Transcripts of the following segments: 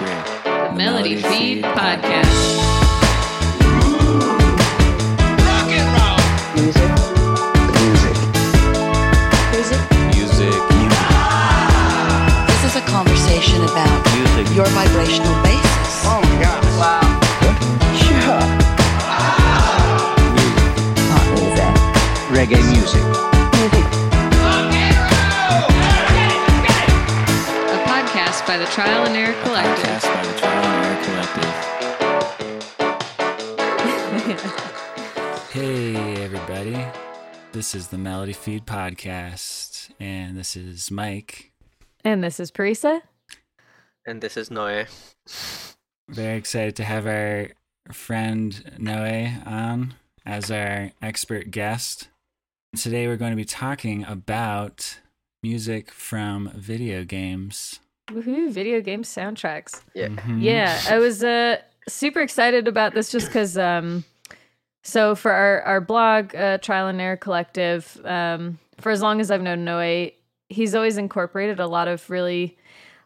three. The Melody Feed Podcast. Rock and roll. Music. Music. Music. Music. This is a conversation about Music. your vibrational basis. Oh my gosh. Wow. Sure. Pop music. Reggae music. Music. By the Trial and Error Collective. Podcast by the Trial and Error Collective. Hey, everybody. This is the Melody Feed Podcast, and this is Mike. And this is Parisa. And this is Noe. Very excited to have our friend Noe on as our expert guest. Today, we're going to be talking about music from video games. Woohoo, video game soundtracks. Yeah. Mhm. Yeah, I was uh, super excited about this just because. Um, so for our our blog, uh, Trial and Error Collective, um, for as long as I've known Noe, he's always incorporated a lot of really,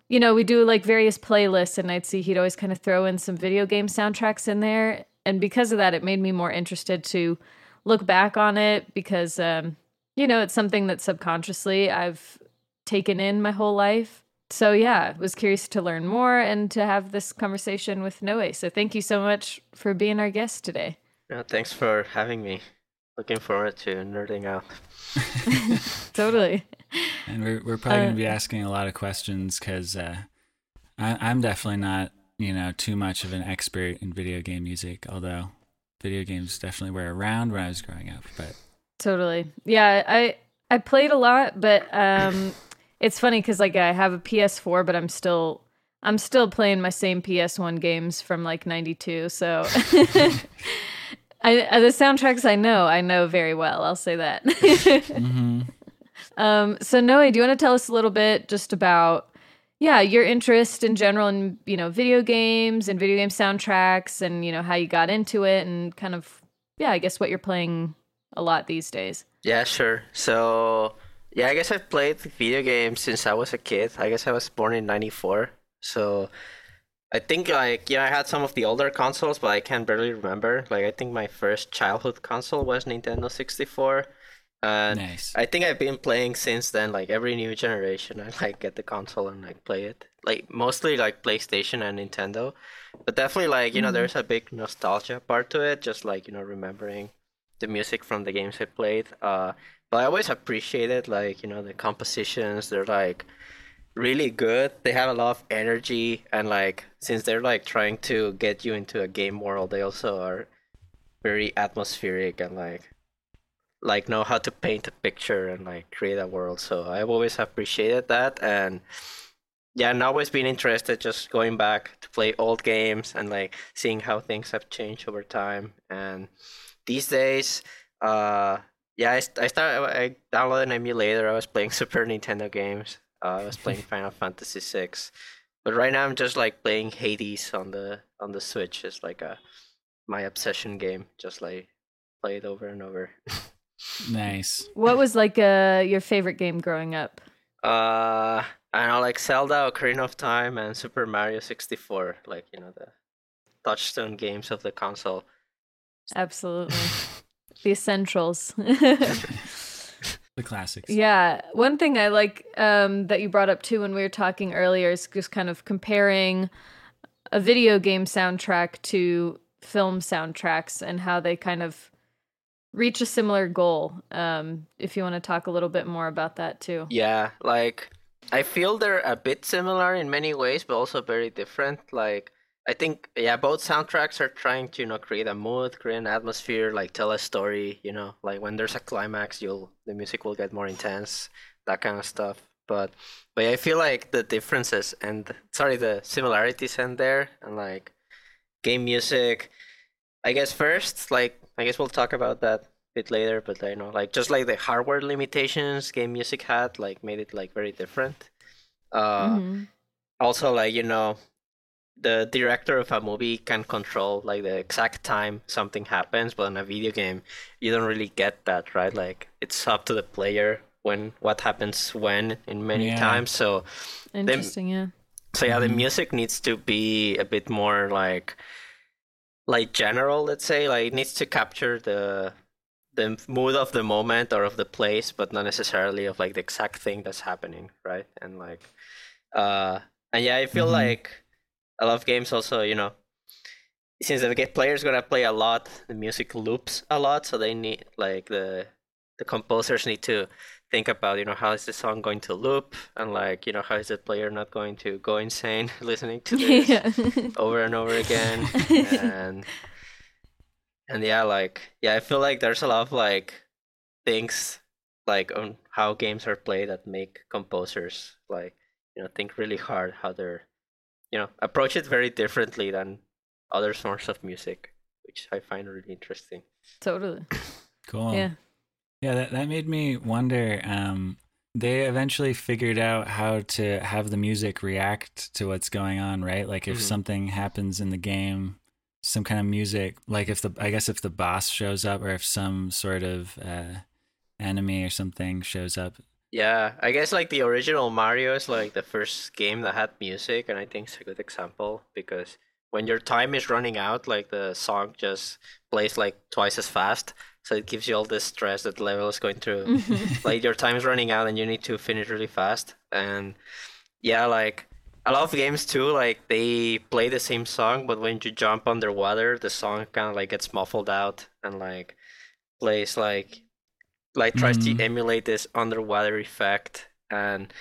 you know, we do like various playlists, and I'd see he'd always kind of throw in some video game soundtracks in there, and because of that, it made me more interested to look back on it because, um, you know, it's something that subconsciously I've taken in my whole life. So yeah, was curious to learn more and to have this conversation with Noe. So thank you so much for being our guest today. Yeah, thanks for having me. Looking forward to nerding out. Totally. And we're, we're probably going Uh, to be asking a lot of questions because uh, I'm definitely not, you know, too much of an expert in video game music, although video games definitely were around when I was growing up. But Totally. Yeah, I I played a lot, but um it's funny cuz like I have a PS4 but I'm still I'm still playing my same PS1 games from like 92. So I uh, the soundtracks I know, I know very well. I'll say that. hmm Um, so Noe, do you want to tell us a little bit just about, yeah, your interest in general in you know video games and video game soundtracks, and you know how you got into it, and kind of, yeah, I guess what you're playing a lot these days. Yeah, sure. So, yeah, I guess I've played video games since I was a kid. I guess I was born in 94. So, I think, like, yeah, I had some of the older consoles, but I can barely remember. Like, I think my first childhood console was Nintendo 64. And Nice. I think I've been playing since then. Like every new generation, I like get the console and like play it. Like mostly like PlayStation and Nintendo, but definitely like you know there's a big nostalgia part to it. Just like you know remembering the music from the games I played. Uh, but I always appreciated like you know the compositions. They're like really good. They have a lot of energy and like since they're like trying to get you into a game world, they also are very atmospheric and like like know how to paint a picture and like create a world. So I've always appreciated that and yeah, and always been interested just going back to play old games and like seeing how things have changed over time. And these days, uh, yeah, I, I started. I downloaded an emulator. I was playing Super Nintendo games. Uh, I was playing Final Fantasy VI, but right now I'm just like playing Hades on the on the Switch. It's like a my obsession game. Just like play it over and over. Nice. What was like uh your favorite game growing up? Uh, I know, like Zelda, Ocarina of Time, and Super Mario 64. Like, you know, the touchstone games of the console. Absolutely, the essentials. The classics. Yeah, one thing I like um, that you brought up too when we were talking earlier is just kind of comparing a video game soundtrack to film soundtracks and how they kind of reach a similar goal. Um, if you want to talk a little bit more about that too. Yeah, like, I feel they're a bit similar in many ways, but also very different. Like, I think, yeah, both soundtracks are trying to, you know, create a mood, create an atmosphere, like tell a story, you know, like when there's a climax, you'll, the music will get more intense, that kind of stuff. But, but yeah, I feel like the differences and, sorry, the similarities end there, and like, game music, I guess first, like, I guess we'll talk about that a bit later, but I know, like, just like the hardware limitations game music had, like, made it, like, very different. Uh, Mhm. also like you know the director of a movie can control like the exact time something happens but in a video game you don't really get that right like it's up to the player when what happens when in many Yeah. times so Interesting, yeah. So yeah, the Mhm. music needs to be a bit more like like general, let's say. Like it needs to capture the the mood of the moment or of the place, but not necessarily of like the exact thing that's happening, right? And like uh and yeah, I feel Mhm. like a lot of games also, you know, since the player's gonna play a lot, the music loops a lot, so they need like the the composers need to think about you know how is the song going to loop and like you know how is the player not going to go insane listening to this yeah. over and over again and and yeah like yeah i feel like there's a lot of like things like on how games are played that make composers like you know think really hard how they're you know approach it very differently than other forms of music which i find really interesting totally. Cool. Yeah. Yeah, that, that made me wonder. Um, they eventually figured out how to have the music react to what's going on, right? Like if Mhm. something happens in the game, some kind of music, like if the, I guess if the boss shows up or if some sort of uh, enemy or something shows up. Yeah, I guess like the original Mario is like the first game that had music, and I think it's a good example because when your time is running out, like the song just plays like twice as fast, so it gives you all this stress that the level is going through. Mm-hmm. like your time is running out, and you need to finish really fast. And yeah, like a lot of games too, like they play the same song, but when you jump underwater, the song kind of like gets muffled out and like plays like like tries Mhm. to emulate this underwater effect. And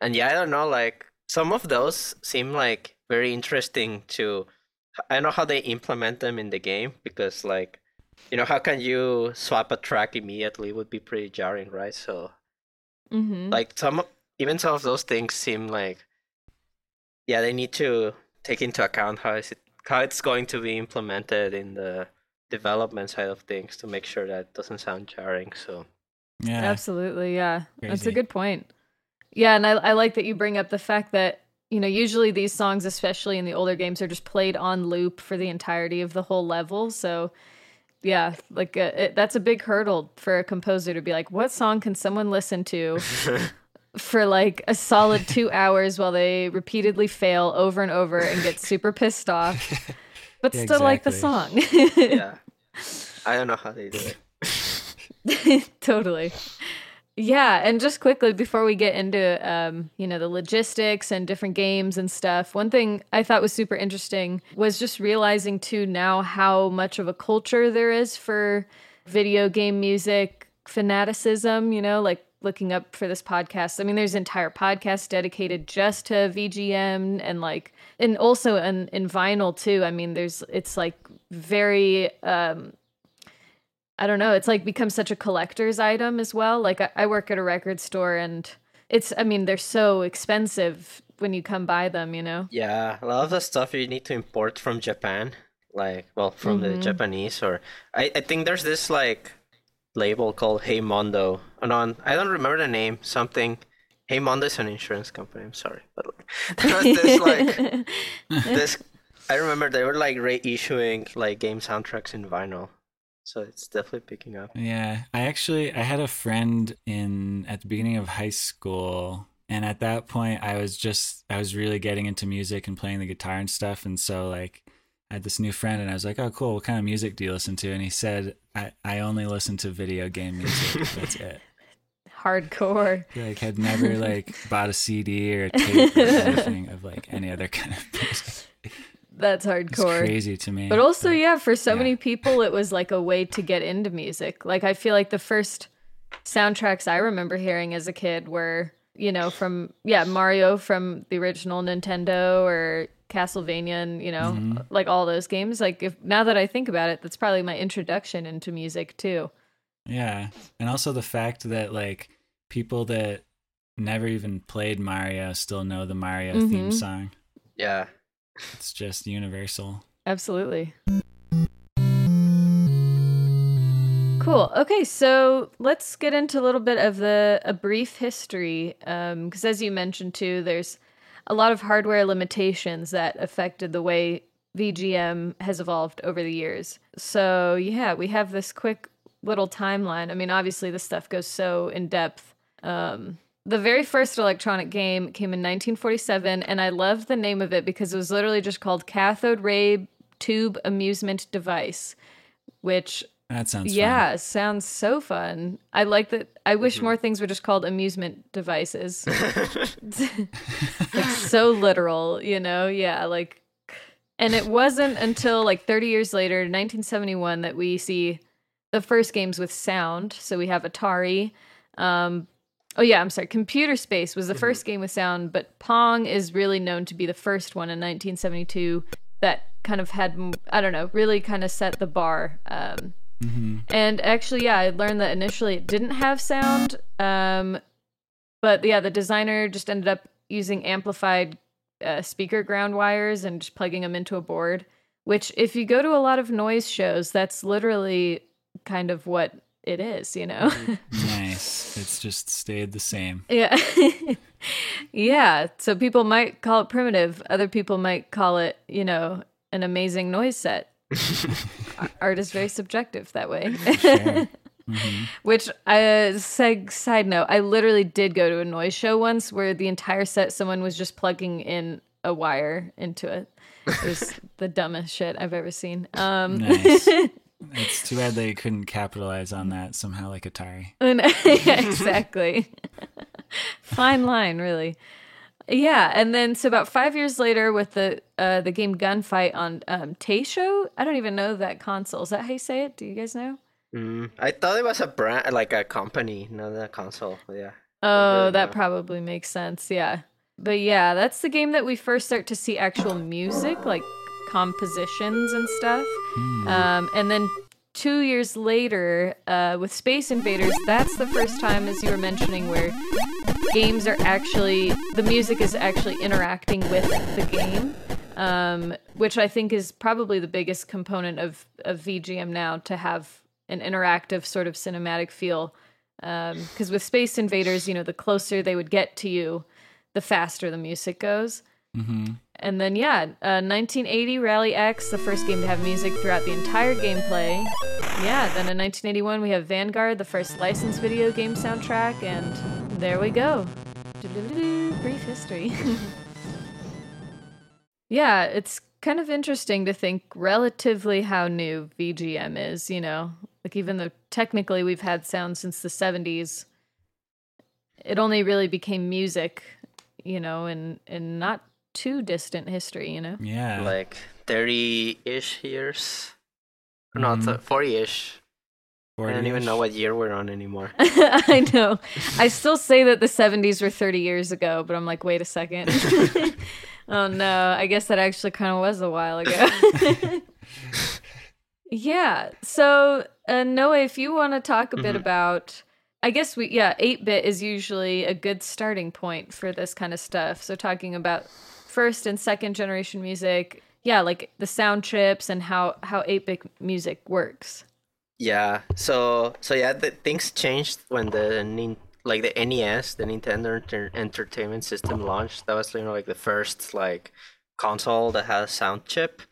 and yeah i don't know like some of those seem like very interesting to i know how they implement them in the game because like you know how can you swap a track immediately would be pretty jarring right? So hmm like some even some of those things seem like yeah they need to take into account how is it how it's going to be implemented in the development side of things to make sure that it doesn't sound jarring so Yeah. Absolutely, yeah. That's a good point. Yeah, and I, I like that you bring up the fact that you know usually these songs, especially in the older games, are just played on loop for the entirety of the whole level. So yeah, like uh, it, that's a big hurdle for a composer to be like, what song can someone listen to for like a solid two hours while they repeatedly fail over and over and get super pissed off, but Yeah, still like the song. yeah i don't know how they do it totally. Yeah, and just quickly before we get into um, you know, the logistics and different games and stuff, one thing I thought was super interesting was just realizing too now how much of a culture there is for video game music fanaticism, you know, like looking up for this podcast. I mean, there's entire podcasts dedicated just to VGM and like and also in, in vinyl too. I mean, there's it's like very um I don't know. It's like become such a collector's item as well. Like I, I work at a record store and it's I mean, they're so expensive when you come buy them, you know? Yeah, a lot of the stuff you need to import from Japan, like well, from the Mhm. Japanese or I, I think there's this like label called Hey Mondo. And on I don't remember the name, something Hey Mondo is an insurance company, I'm sorry. But like, this like this I remember they were like reissuing like game soundtracks in vinyl. So it's definitely picking up. Yeah, I actually I had a friend in at the beginning of high school and at that point I was just I was really getting into music and playing the guitar and stuff and so like I had this new friend and I was like, "Oh, cool. What kind of music do you listen to?" And he said, "I I only listen to video game music. That's it." Hardcore. He like had never like bought a CD or a tape or anything of like any other kind of music. That's hardcore. It's hardcore. crazy to me. But also, yeah, for so yeah. many people, it was like a way to get into music. Like, I feel like the first soundtracks I remember hearing as a kid were, you know, from, yeah, Mario from the original Nintendo or Castlevania and, you know, Mm-hmm. like all those games. Like, if now that I think about it, that's probably my introduction into music, too. Yeah. And also the fact that like people that never even played Mario still know the Mario theme Mhm. song. Yeah. It's just universal. Absolutely. Cool. Okay, so let's get into a little bit of the a brief history, because as you mentioned too, there's a lot of hardware limitations that affected the way VGM has evolved over the years. So yeah, we have this quick little timeline. I mean, obviously this stuff goes so in depth. Um, the very first electronic game came in 1947, and I loved the name of it because it was literally just called Cathode Ray Tube Amusement Device, which That sounds yeah, sounds so fun. I like that. I wish more things were just called amusement devices. like so literal, you know? Yeah, like and it wasn't until like 30 years later, 1971 that we see the first games with sound. So we have Atari um Oh yeah, I'm sorry. Computer Space was the first game with sound, but Pong is really known to be the first one in 1972 that kind of had I don't know, really kind of set the bar. Um, and actually, yeah, I learned that initially it didn't have sound. Um, but yeah, the designer just ended up using amplified uh, speaker ground wires and just plugging them into a board. Which, if you go to a lot of noise shows, that's literally kind of what it is, you know? It's just stayed the same. yeah. yeah. So people might call it primitive. Other people might call it, you know, an amazing noise set. Art is very subjective that way. Sure. Which, uh, seg- side note, I literally did go to a noise show once where the entire set someone was just plugging in a wire into it. It was the dumbest shit I've ever seen. Um, Nice. It's too bad they couldn't capitalize on that somehow, like Atari. And- yeah, exactly. Fine line, really. Yeah, and then so about five years later, with the uh, the game Gunfight on um, Taisho, I don't even know that console. Is that how you say it? Do you guys know? Mm, I thought it was a brand, like a company, not a console. Yeah. Oh, really that know. probably makes sense. Yeah. But yeah, that's the game that we first start to see actual music, like compositions and stuff. Um, and then two years later, uh, with Space Invaders, that's the first time, as you were mentioning, where games are actually, the music is actually interacting with the game. Um, which I think is probably the biggest component of, of VGM now to have an interactive sort of cinematic feel because with Space Invaders, you know, the closer they would get to you, the faster the music goes. Mm-hmm. And then, yeah, uh, 1980 Rally X, the first game to have music throughout the entire gameplay. Yeah, then in 1981 we have Vanguard, the first licensed video game soundtrack, and there we go. Brief history. yeah, it's kind of interesting to think relatively how new VGM is, you know? Like, even though technically we've had sound since the 70s, it only really became music, you know, and in not too distant history, you know? Yeah. Like 30 ish years. Not Mhm. 40 ish. I don't even know what year we're on anymore. I know. I still say that the 70s were 30 years ago, but I'm like, wait a second. oh no, I guess that actually kind of was a while ago. yeah. So, uh, Noah, if you want to talk a bit Mhm. about, I guess we, yeah, 8 bit is usually a good starting point for this kind of stuff. So, talking about first and second generation music, yeah, like the sound chips and how how 8 bit music works. Yeah. So so yeah, the, things changed when the like the NES, the Nintendo Enter- Entertainment System launched. That was you know like the first like console that has sound chip.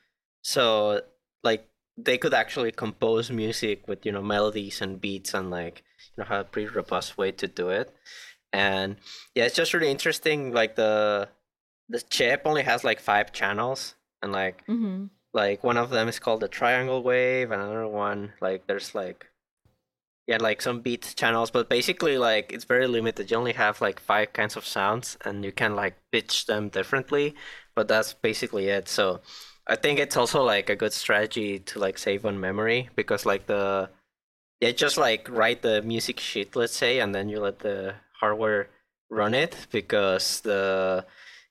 So like they could actually compose music with you know melodies and beats and like you know a pretty robust way to do it. And yeah, it's just really interesting. Like the the chip only has like five channels and like Mm-hmm. like one of them is called the triangle wave and another one like there's like yeah like some beat channels but basically like it's very limited you only have like five kinds of sounds and you can like pitch them differently but that's basically it so i think it's also like a good strategy to like save on memory because like the yeah just like write the music sheet let's say and then you let the hardware run it because the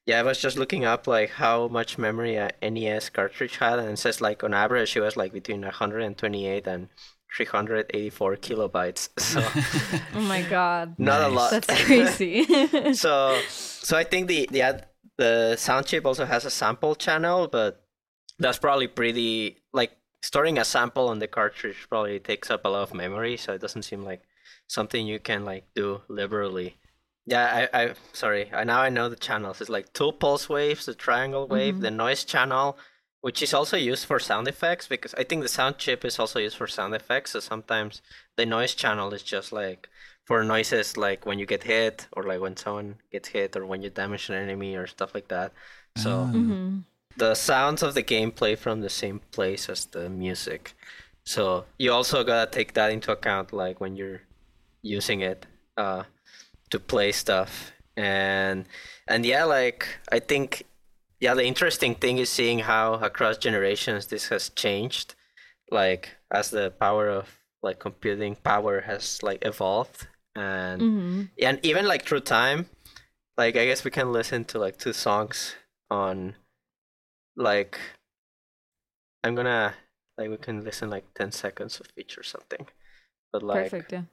yeah, I was just looking up like how much memory a NES cartridge had, and it says like on average it was like between 128 and 384 kilobytes. So Oh my god. not a lot. That's crazy. so so I think the the ad- the sound chip also has a sample channel, but that's probably pretty like storing a sample on the cartridge probably takes up a lot of memory, so it doesn't seem like something you can like do liberally. Yeah, I, I sorry. I now I know the channels. It's like two pulse waves, the triangle wave, the noise channel, which is also used for sound effects because I think the sound chip is also used for sound effects. So sometimes the noise channel is just like for noises like when you get hit or like when someone gets hit or when you damage an enemy or stuff like that. So Ah. Mm-hmm. the sounds of the gameplay from the same place as the music. So you also gotta take that into account, like when you're using it uh, to play stuff. And and yeah, like I think yeah, the interesting thing is seeing how across generations this has changed, like as the power of like computing power has like evolved and Mm-hmm. and even like through time like i guess we can listen to like two songs on like i'm gonna like we can listen like 10 seconds of each or something but like Perfect. Yeah.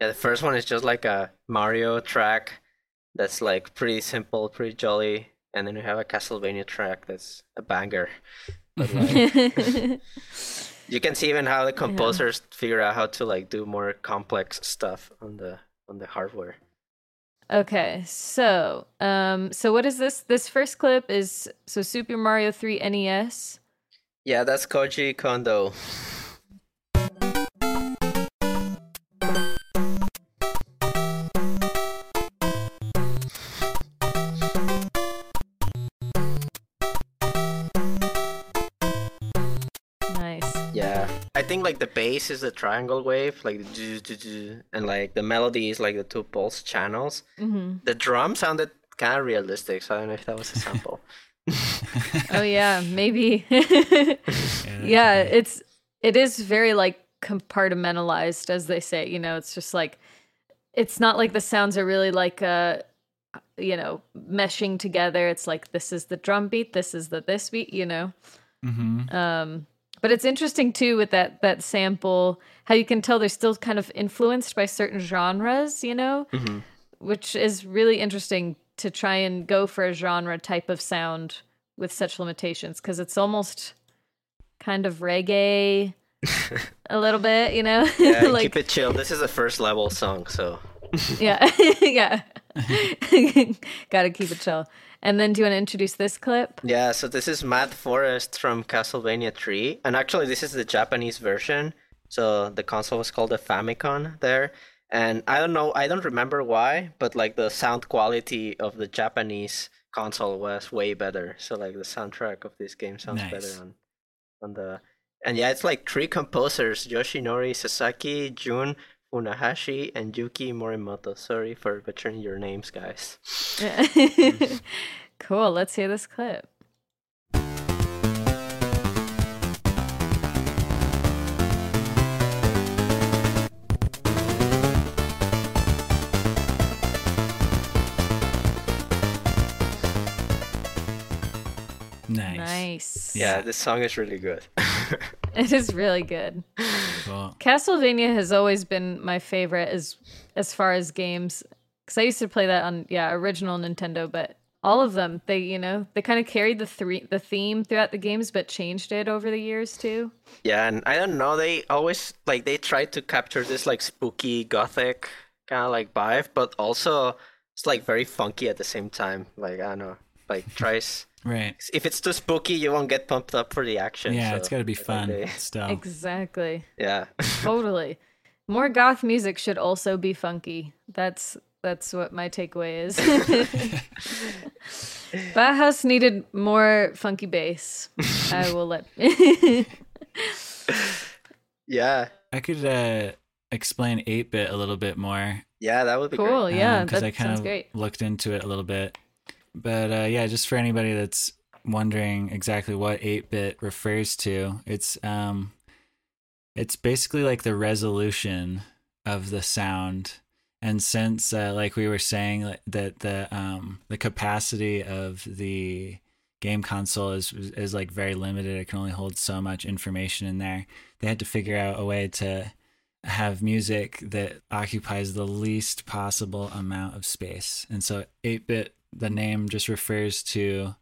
Yeah the first one is just like a mario track that's like pretty simple pretty jolly and then we have a castlevania track that's a banger like you can see even how the composers figure out how to like do more complex stuff on the on the hardware Okay, so um, so what is this? This first clip is so Super Mario 3 NES. Yeah, that's Koji Kondo. Bass is the triangle wave, like and like the melody is like the two pulse channels. hmm The drum sounded kind of realistic, so I don't know if that was a sample. Oh yeah, maybe. that yeah, could it's it is very like compartmentalized, as they say. You know, it's just like it's not like the sounds are really like uh you know meshing together. It's like this is the drum beat, this is the this beat. You know. Mhm. Um, but it's interesting too with that that sample how you can tell they're still kind of influenced by certain genres, you know, Mhm. which is really interesting to try and go for a genre type of sound with such limitations because it's almost kind of reggae a little bit, you know, Yeah, like keep it chill. This is a first level song, so yeah, yeah. Got to keep it chill. And then, do you want to introduce this clip? Yeah, so this is Mad Forest from Castlevania 3. And actually, this is the Japanese version. So the console was called the Famicom there. And I don't know, I don't remember why, but like the sound quality of the Japanese console was way better. So like the soundtrack of this game sounds Nice. better on on the and yeah, it's like three composers, Yoshinori Sasaki, Jun Funahashi, and Yuki Morimoto. Sorry for butchering your names, guys. cool. Let's hear this clip. Nice. Nice. Yeah, this song is really good. It is really good. Cool. Castlevania has always been my favorite as as far as games because I used to play that on yeah original Nintendo, but all of them they you know they kind of carried the three the theme throughout the games, but changed it over the years too. Yeah, and I don't know, they always like they try to capture this like spooky gothic kind of like vibe, but also it's like very funky at the same time. Like I don't know, like tries Right. if it's too spooky, you won't get pumped up for the action. Yeah, so it's got to be fun they- still. Exactly. yeah, totally. More goth music should also be funky. That's that's what my takeaway is. Bauhaus needed more funky bass. I will let. yeah, I could uh, explain 8 bit a little bit more yeah. That would be cool. great. Yeah, because that Um, I kind sounds of great. looked into it a little bit. But uh, yeah, just for anybody that's wondering exactly what 8-bit refers to, it's um, it's basically like the resolution of the sound. And since, uh, like we were saying, that the um, the capacity of the game console is is like very limited, it can only hold so much information in there. They had to figure out a way to have music that occupies the least possible amount of space. And so 8 bit, the name just refers to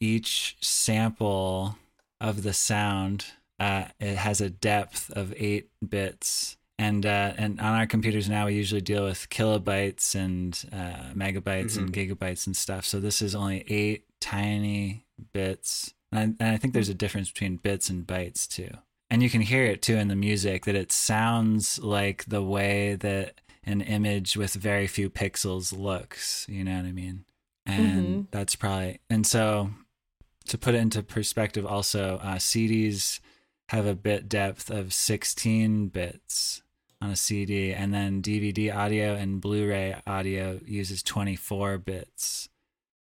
each sample of the sound. Uh, it has a depth of 8 bits. And uh, and on our computers now, we usually deal with kilobytes and uh, megabytes and gigabytes and stuff. So this is only eight tiny bits And I, and I think there's a difference between bits and bytes too. And you can hear it too in the music that it sounds like the way that an image with very few pixels looks. You know what I mean? And Mhm. that's probably, and so to put it into perspective, also, uh, CDs have a bit depth of 16 bits on a CD, and then DVD audio and Blu ray audio uses 24 bits.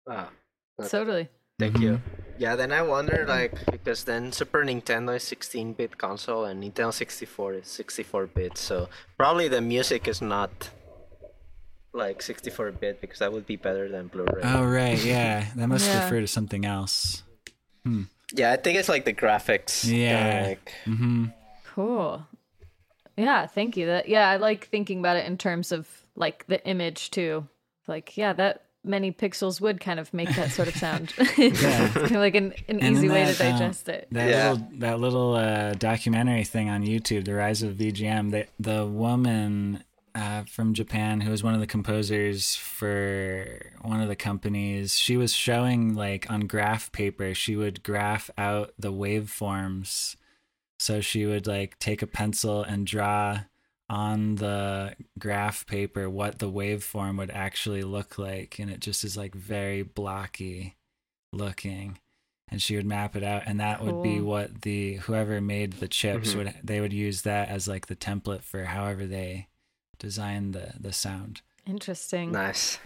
Wow. That- Totally. Thank Mhm. you. Yeah, then I wonder like because then Super Nintendo is 16-bit console and Nintendo 64 is 64-bit, so probably the music is not like 64-bit because that would be better than Blu-ray. Oh, right. Yeah. That must Yeah. refer to something else. Yeah, I think it's like the graphics. kinda Yeah. like- hmm Cool. Yeah, thank you. That yeah, I like thinking about it in terms of like the image too. Like, yeah, that many pixels would kind of make that sort of sound. Yeah. It's kind of like an, an And easy way that, to um, digest it. That Yeah. little that little uh, documentary thing on YouTube, The Rise of VGM. The the woman uh, from Japan who was one of the composers for one of the companies, she was showing like on graph paper. She would graph out the waveforms. So she would like take a pencil and draw on the graph paper what the waveform would actually look like, and it just is like very blocky looking and she would map it out and that would be what the whoever made the chips Mhm. would they would use that as like the template for however they design the the sound Interesting. Nice.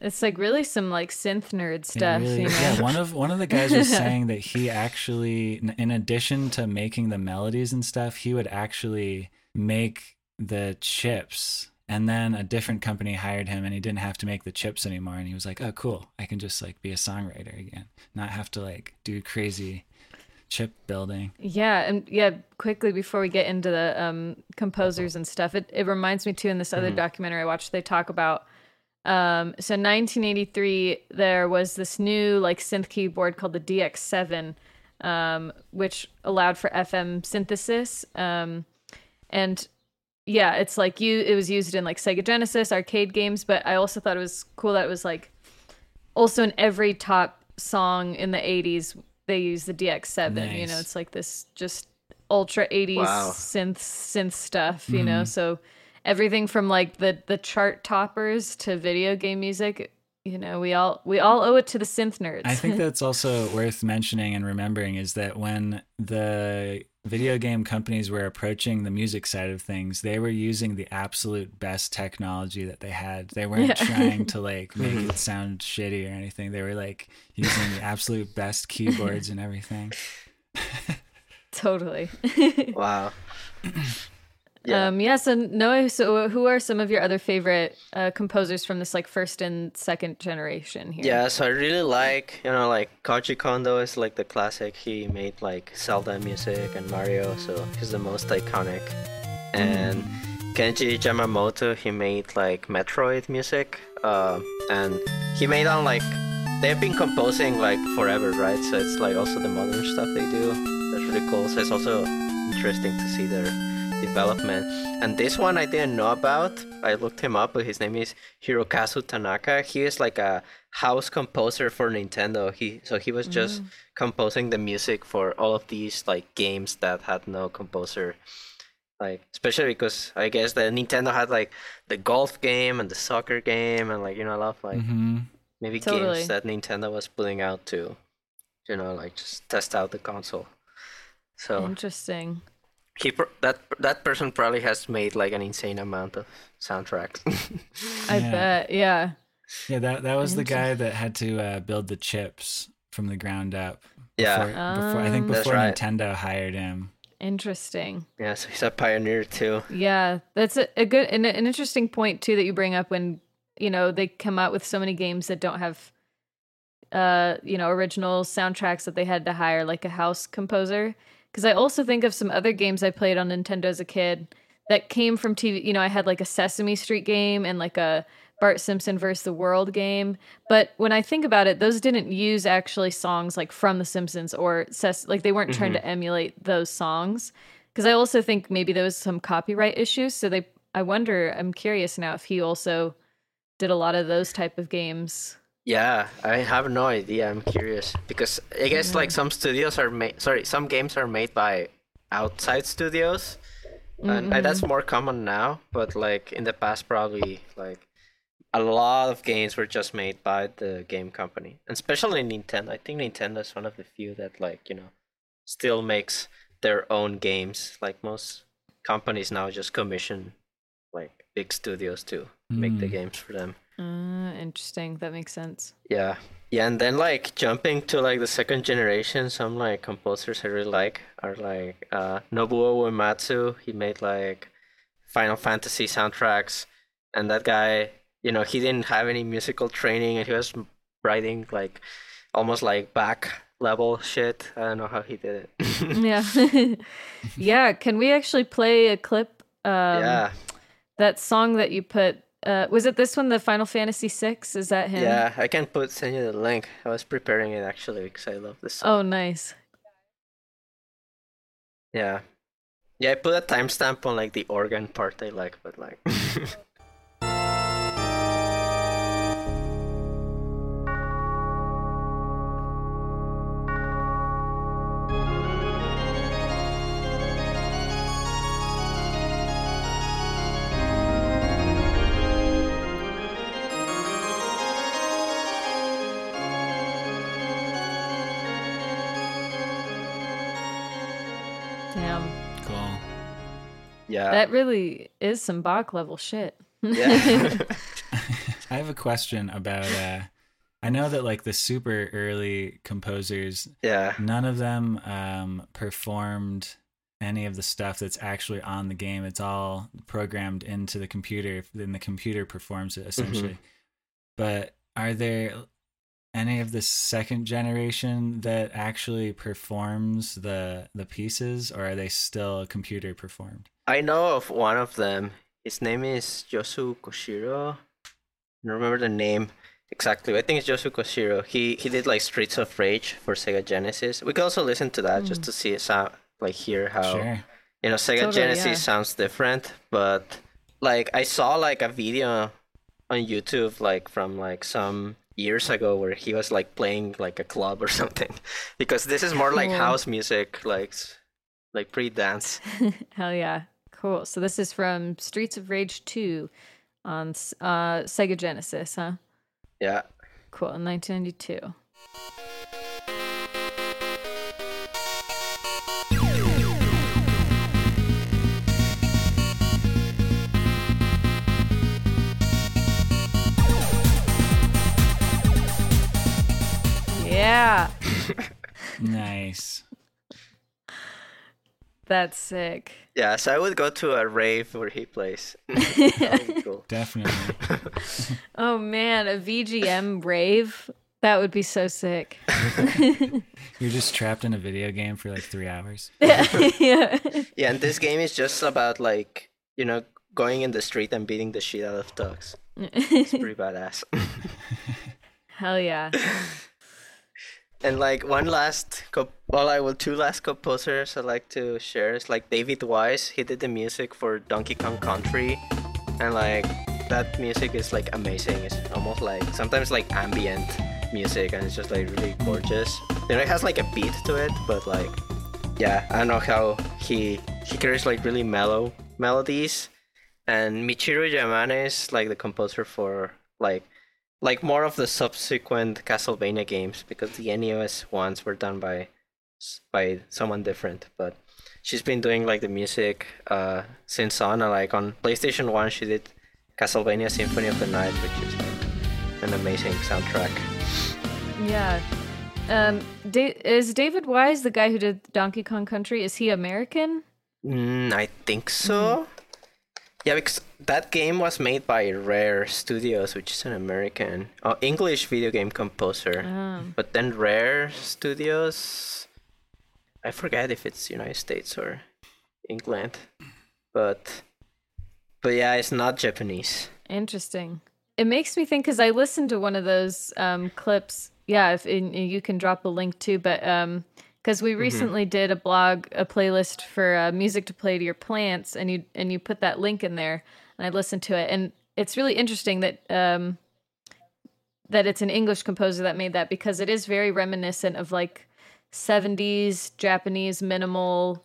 It's like really some like synth nerd stuff, really- you know. yeah one of one of the guys was saying that he actually in- in addition to making the melodies and stuff he would actually make the chips. And then a different company hired him and he didn't have to make the chips anymore. And he was like oh cool. I can just like be a songwriter again not have to like do crazy chip building. Yeah, and yeah, quickly before we get into the um, composers and stuff, it, it reminds me too in this other documentary I watched, they talk about um, so 1983 there was this new like synth keyboard called the DX7, um, which allowed for FM synthesis, um, and yeah, it's like you it was used in like Sega Genesis arcade games, but I also thought it was cool that it was like also in every top song in the 80s they use the DX7 you know it's like this just ultra 80s Wow. synth synth stuff you know mm-hmm. so everything from like the the chart toppers to video game music you know we all we all owe it to the synth nerds. I think that's also worth mentioning and remembering is that when the video game companies were approaching the music side of things, they were using the absolute best technology that they had. They weren't Yeah. trying to like make mm-hmm. it sound shitty or anything. They were like using the absolute best keyboards and everything. totally Wow. Yeah. um yes and Noah so who are some of your other favorite uh, composers from this like first and second generation here Yeah, so I really like, you know, like Koji Kondo is like the classic. He made like Zelda music and Mario, so he's the most iconic. And Kenji Yamamoto, he made like Metroid music. Uh, and he made on like they've been composing like forever, right? So it's like also the modern stuff they do. That's really cool. So it's also interesting to see their development. And this one I didn't know about. I looked him up, but his name is Hirokazu Tanaka. He is like a house composer for Nintendo. He so he was just composing the music for all of these like games that had no composer. Like especially because I guess the Nintendo had like the golf game and the soccer game and like you know a lot of like hmm maybe Totally. games that Nintendo was putting out to, you know, like just test out the console. So interesting he pr- that that person probably has made like an insane amount of soundtracks. I Yeah. bet yeah Yeah, that that was the guy that had to uh, build the chips from the ground up. Yeah. Before, before I think Um, before right. Nintendo hired him. interesting yeah, so he's a pioneer too. Yeah, that's a, a good and an interesting point too that you bring up when you know they come out with so many games that don't have uh you know original soundtracks that they had to hire like a house composer because I also think of some other games I played on Nintendo as a kid that came from TV you know I had like a Sesame Street game and like a Bart Simpson versus the World game but when I think about it those didn't use actually songs like from the Simpsons or Ses- like they weren't trying to mm-hmm. emulate those songs because I also think maybe there was some copyright issues. So they, I wonder, I'm curious now if he also did a lot of those type of games. Yeah, I have no idea. I'm curious because I guess like some studios are made. Sorry, some games are made by outside studios, and uh, that's more common now. But like in the past, probably like a lot of games were just made by the game company, and especially Nintendo. I think Nintendo is one of the few that like you know still makes their own games. Like most companies now just commission like big studios to make the Mm. games for them. Uh, interesting. That makes sense. Yeah. Yeah, and then like jumping to like the second generation, some like composers I really like are like uh Nobuo Uematsu. He made like Final Fantasy soundtracks, and that guy, you know, he didn't have any musical training, and he was writing like almost like Bach level shit. I don't know how he did it. Yeah. yeah. Can we actually play a clip? Um, yeah, That song that you put. Uh, was it this one, the Final Fantasy VI? Is that him? yeah. I can put send you the link. I was preparing it actually because I love this. Song. Oh, nice. Yeah. Yeah, I put a timestamp on like the organ part I like, but like That really is some Bach level shit. yeah. I have a question about. Uh, I know that like the super early composers, yeah. none of them um, performed any of the stuff that's actually on the game. It's all programmed into the computer. Then the computer performs it essentially. But are there any of the second generation that actually performs the the pieces, or are they still computer performed? I know of one of them. His name is Yosu Koshiro. I don't remember the name exactly. I think it's Yosu Koshiro. He he did like Streets of Rage for Sega Genesis. We can also listen to that just hmm. to see sound like hear how Sure. you know Sega Totally, Genesis yeah. sounds different, but like I saw like a video on YouTube like from like some years ago where he was like playing like a club or something because this is more like Cool. house music like like pre-dance Hell yeah. Cool. So this is from Streets of Rage 2 on uh, Sega Genesis, huh? yeah Cool. in 1992. Yeah. Nice. That's sick. Yeah, so I would go to a rave where he plays. That would be cool. Definitely. Oh man, a VGM rave. That would be so sick. You're just trapped in a video game for like three hours. yeah. Yeah, and this game is just about like you know going in the street and beating the shit out of dogs. It's pretty badass. Hell yeah. And like one last, co- well, I will two last composers I'd like to share is like David Wise. He did the music for Donkey Kong Country, and like that music is like amazing. It's almost like sometimes like ambient music, and it's just like really gorgeous. You know, it has like a beat to it, but like yeah, I don't know how he he creates like really mellow melodies. And Michiru Yamane is like the composer for like like more of the subsequent Castlevania games because the NES ones were done by by someone different. But she's been doing like the music uh since on like on PlayStation One she did Castlevania Symphony of the Night, which is like an amazing soundtrack. Yeah. Um, da- is David Wise the guy who did Donkey Kong Country? Is he American? Mm, I think so. Yeah, because that game was made by Rare Studios, which is an American, oh, English video game composer. Um, But then Rare Studios, I forget if it's United States or England, but but yeah, it's not Japanese. interesting. It makes me think because I listened to one of those um, clips. Yeah, if and you can drop a link too, but um, because we recently did a blog, a playlist for uh, music to play to your plants, and you and you put that link in there, and I listened to it, and it's really interesting that um, that it's an English composer that made that because it is very reminiscent of like 70s Japanese minimal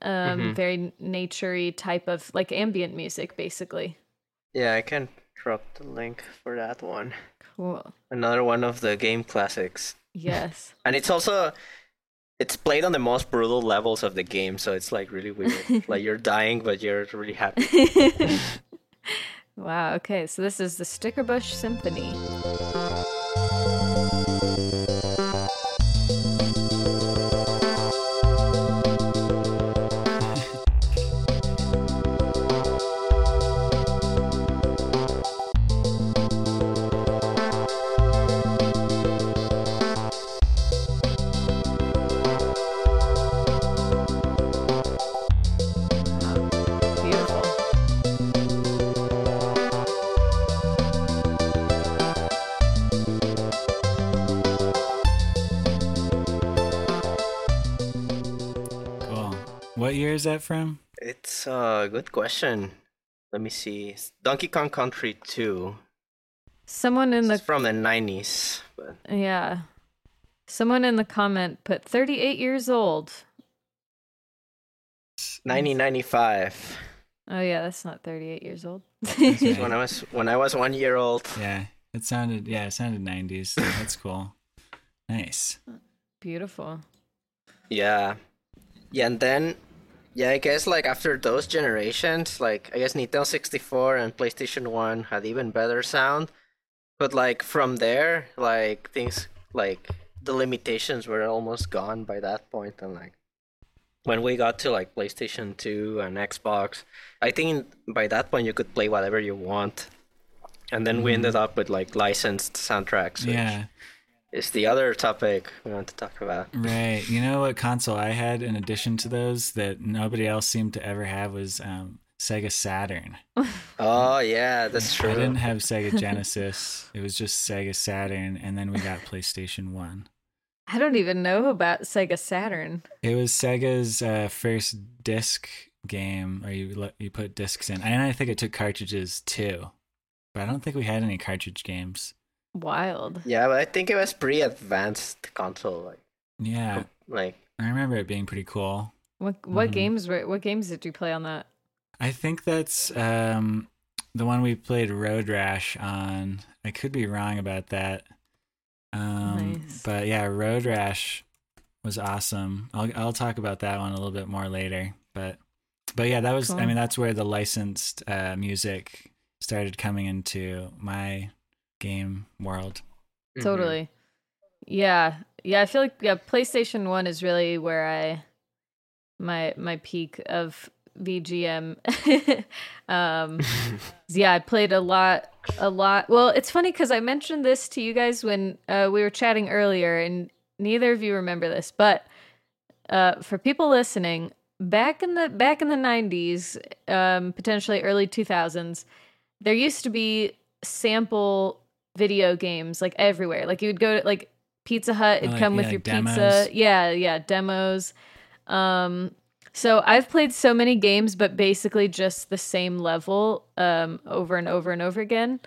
um very naturey type of like ambient music basically. Yeah, I can drop the link for that one. Cool. Another one of the game classics. Yes. And it's also it's played on the most brutal levels of the game, so it's like really weird. like you're dying but you're really happy. Wow. Okay. So this is the Stickerbush Symphony. Is that from? It's a good question. Let me see. It's Donkey Kong Country 2. Someone in It's the from the 90s. But yeah. Someone in the comment put 38 years old. 1995. Oh yeah, that's not 38 years old. Right. When I was when I was 1 year old. Yeah, it sounded yeah, it sounded 90s. That's cool. Nice. Beautiful. Yeah. Yeah, and then yeah, I guess like after those generations, like I guess Nintendo 64 and PlayStation 1 had even better sound. But like from there, like things like the limitations were almost gone by that point and like when we got to like PlayStation 2 and Xbox, I think by that point you could play whatever you want. And then we ended mm. up with like licensed soundtracks, which Yeah. Is the other topic we want to talk about. Right. You know what console I had in addition to those that nobody else seemed to ever have was um, Sega Saturn. Oh yeah, that's true. I didn't have Sega Genesis. it was just Sega Saturn, and then we got PlayStation One. I don't even know about Sega Saturn. It was Sega's uh, first disc game, or you let- you put discs in, and I think it took cartridges too. But I don't think we had any cartridge games. Wild. Yeah, but I think it was pretty advanced console, like Yeah, like I remember it being pretty cool. What what Mhm. games were what games did you play on that? I think that's um, the one we played Road Rash on. I could be wrong about that. Um, Nice. But yeah, Road Rash was awesome. I'll I'll talk about that one a little bit more later. But but yeah, that was. I mean, that's where the licensed uh, music started coming into my game world. mhm. Totally. Yeah. Yeah, I feel like yeah, PlayStation 1 is really where I my my peak of VGM. um yeah, I played a lot a lot. Well, it's funny cuz I mentioned this to you guys when uh, we were chatting earlier and neither of you remember this, but uh for people listening, back in the back in the 90s, um potentially early 2000s, there used to be sample video games like everywhere. Like you would go to like Pizza Hut, it'd like- come with your like pizza. Yeah, yeah, demos. Um so I've played so many games but basically just the same level um over and over and over again.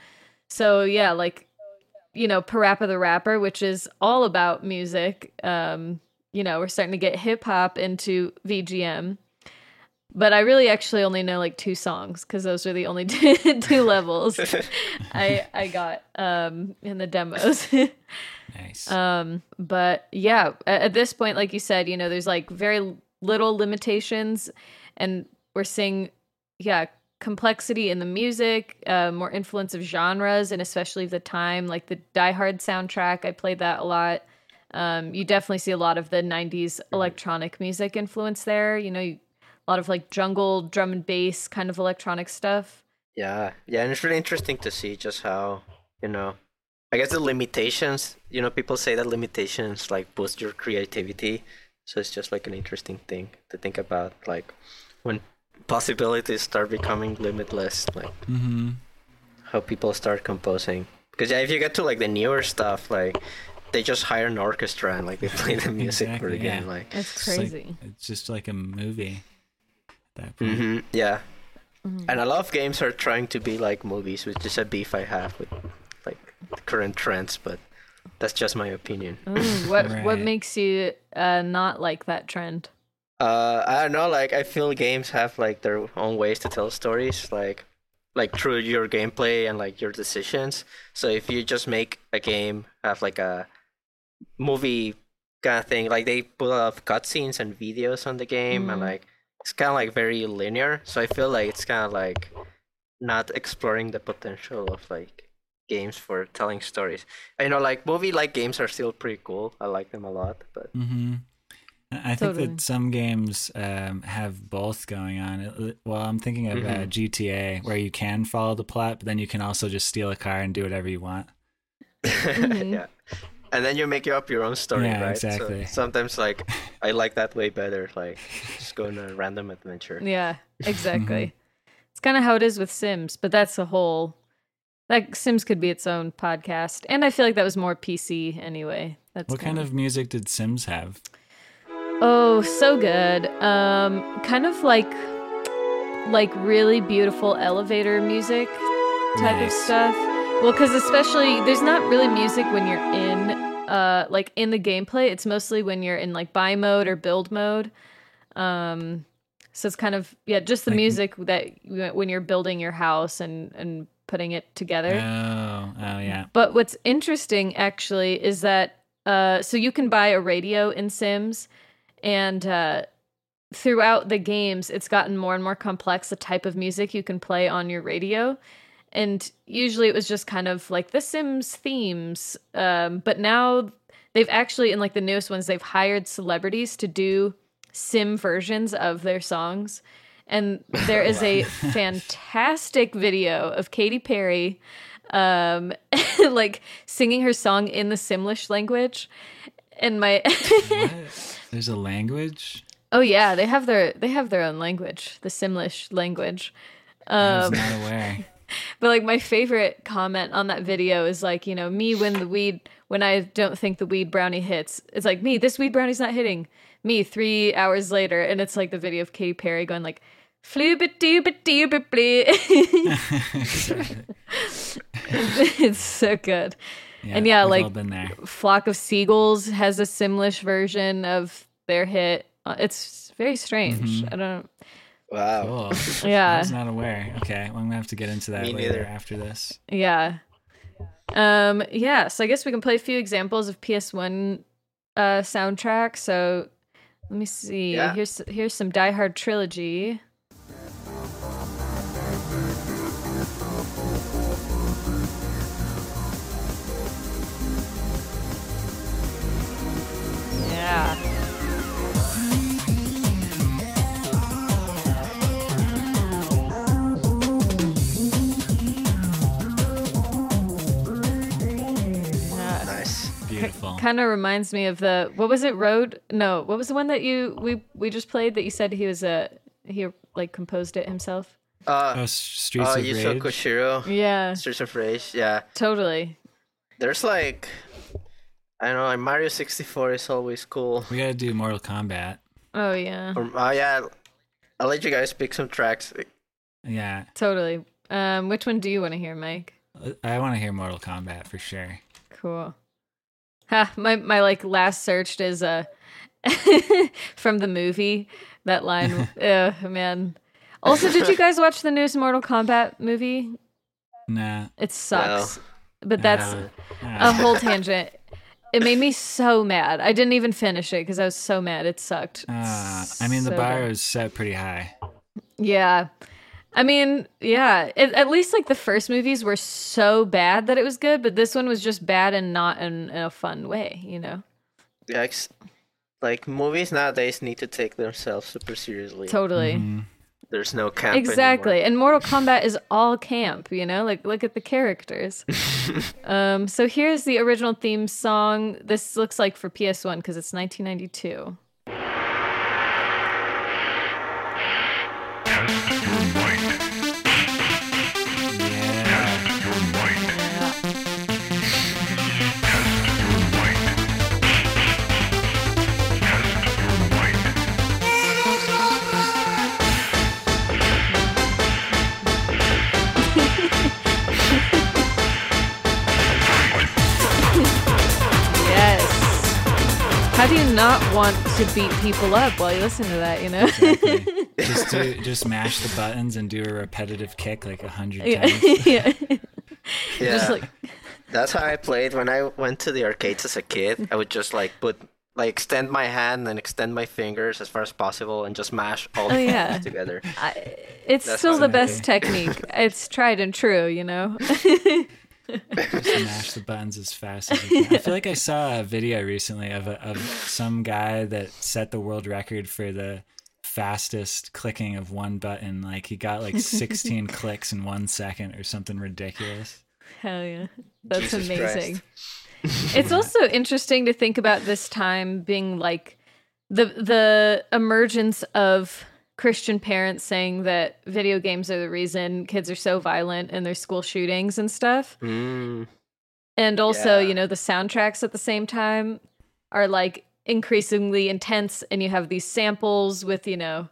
So yeah, like you know, Parappa the Rapper, which is all about music. Um, you know, we're starting to get hip hop into VGM. But I really actually only know like two songs because those are the only two, two levels I I got um in the demos. Nice. um but yeah, at, at this point like you said, you know, there's like very little limitations and we're seeing yeah, complexity in the music, uh, more influence of genres and especially the time like the Die Hard soundtrack. I played that a lot. Um, you definitely see a lot of the 90s electronic music influence there. You know, you, lot of like jungle drum and bass kind of electronic stuff. Yeah, yeah, and it's really interesting to see just how you know. I guess the limitations. You know, people say that limitations like boost your creativity. So it's just like an interesting thing to think about, like when possibilities start becoming limitless, like mm-hmm. how people start composing. Because yeah, if you get to like the newer stuff, like they just hire an orchestra and like they play the music for the yeah. game, like. It's It's like- crazy. it's just like a movie. At that point. hmm yeah. Mm-hmm. And a lot of games are trying to be like movies, which is a beef I have with like current trends, but that's just my opinion. Ooh, what what makes you uh, not like that trend? Uh, I don't know. Like, I feel games have like their own ways to tell stories, like, like through your gameplay and like your decisions. So if you just make a game have like a movie kind of thing, like they put a lot of cutscenes and videos on the game, and Mhm. like it's kind of like very linear. So I feel like it's kind of like not exploring the potential of like games for telling stories. I know like movie like games are still pretty cool. I like them a lot, but Mm-hmm. I think Totally. that some games um, have both going on. Well, I'm thinking of uh, Mhm. GTA, where you can follow the plot, but then you can also just steal a car and do whatever you want. Mhm. yeah. And then you make up your own story, Yeah, right? exactly. So sometimes like I like that way better, like just go on a random adventure. Yeah, exactly. Mm-hmm. It's kind of how it is with Sims, but that's a whole. Like Sims could be its own podcast, and I feel like that was more PC anyway. That's What kind kinda- music did Sims have? Oh, so good. Um, kind of like like really beautiful elevator music type of stuff. Well, because especially there's not really music when you're in uh like in the gameplay. It's mostly when you're in like buy mode or build mode. Um, so it's kind of yeah, just the Like- music that you- when you're building your house and and putting it together. Oh, oh yeah. But what's interesting actually is that uh, so you can buy a radio in Sims, and uh, throughout the games, it's gotten more and more complex the type of music you can play on your radio. And usually it was just kind of like the Sims themes. Um, but now they've actually, in like the newest ones, they've hired celebrities to do Sim versions of their songs. And there is a fantastic video of Katy Perry um like singing her song in the simlish language and my There's a language? oh yeah they have their they have their own language the simlish language I was um not aware. but like my favorite comment on that video is like you know me when the weed when i don't think the weed brownie hits it's like me this weed brownie's not hitting me three hours later and it's like the video of Katy Perry going like "Flooba-dooba-dooba-blee." it's so good And yeah, like-. Flock of Seagulls has a Simlish version of their hit. Uh, It's very strange. Mhm. I don't. Wow. Cool. I Yeah, was not aware. Okay, well, I'm gonna have to get into that Me later neither. after this. yeah, um, yeah. So I guess we can play a few examples of PS1 uh, soundtrack. So let me see. Yeah. Here's here's some Die Hard trilogy. Beautiful. Kind of reminds me of the what was it? Road? No, what was the one that you we we just played that you said he was a he like composed it himself? Uh, Oh, S- Streets uh, of Yuzo Rage. Koshiro, Yeah, Streets of Rage. Yeah, totally. there's like, I don't know, like Mario 64 is always cool. We gotta do Mortal Kombat. Oh yeah, Or, oh yeah, I'll let you guys pick some tracks. Yeah, totally. Um, which one do you want to hear, Mike? I want to hear Mortal Kombat for sure. Cool. Ha, my my like last searched is uh from the movie. That line, uh, man. Also, did you guys watch the newest Mortal Kombat movie? Nah. It sucks, but that's haven't. a whole tangent. It made me so mad. I didn't even finish it because I was so mad. It sucked. Ah, I mean, the bar bad. is set pretty high. Yeah. I mean, yeah. It, at least like the first movies were so bad that it was good, but this one was just bad and not in, in a fun way, you know? Yeah, ex- like movies nowadays need to take themselves super seriously. Totally. Mhm. There's no camp Exactly. anymore. And Mortal Kombat is all camp, you know? Like look at the characters. um so here's the original theme song. This looks like for PS1 because it's 1992. Want to beat people up while you listen to that? You know? Exactly. just do just mash the buttons and do a repetitive kick like a hundred yeah. times. yeah. Yeah. Just like That's how I played when I went to the arcades as a kid. I would just like put like extend my hand and extend my fingers as far as possible and just mash all oh, the Oh, yeah. buttons together. I, it's That's still the best technique. It's tried and true. You know? Just mash the buttons as fast as you can. I feel like I saw a video recently of a, of some guy that set the world record for the fastest clicking of one button. Like he got like 16 clicks in one second or something ridiculous. Hell yeah. That's Jesus amazing. it's also interesting to think about this time being like the the emergence of Christian parents saying that video games are the reason kids are so violent in their school shootings and stuff. Mm, And also, Yeah. you know, the soundtracks at the same time are like increasingly intense and you have these samples with, you know,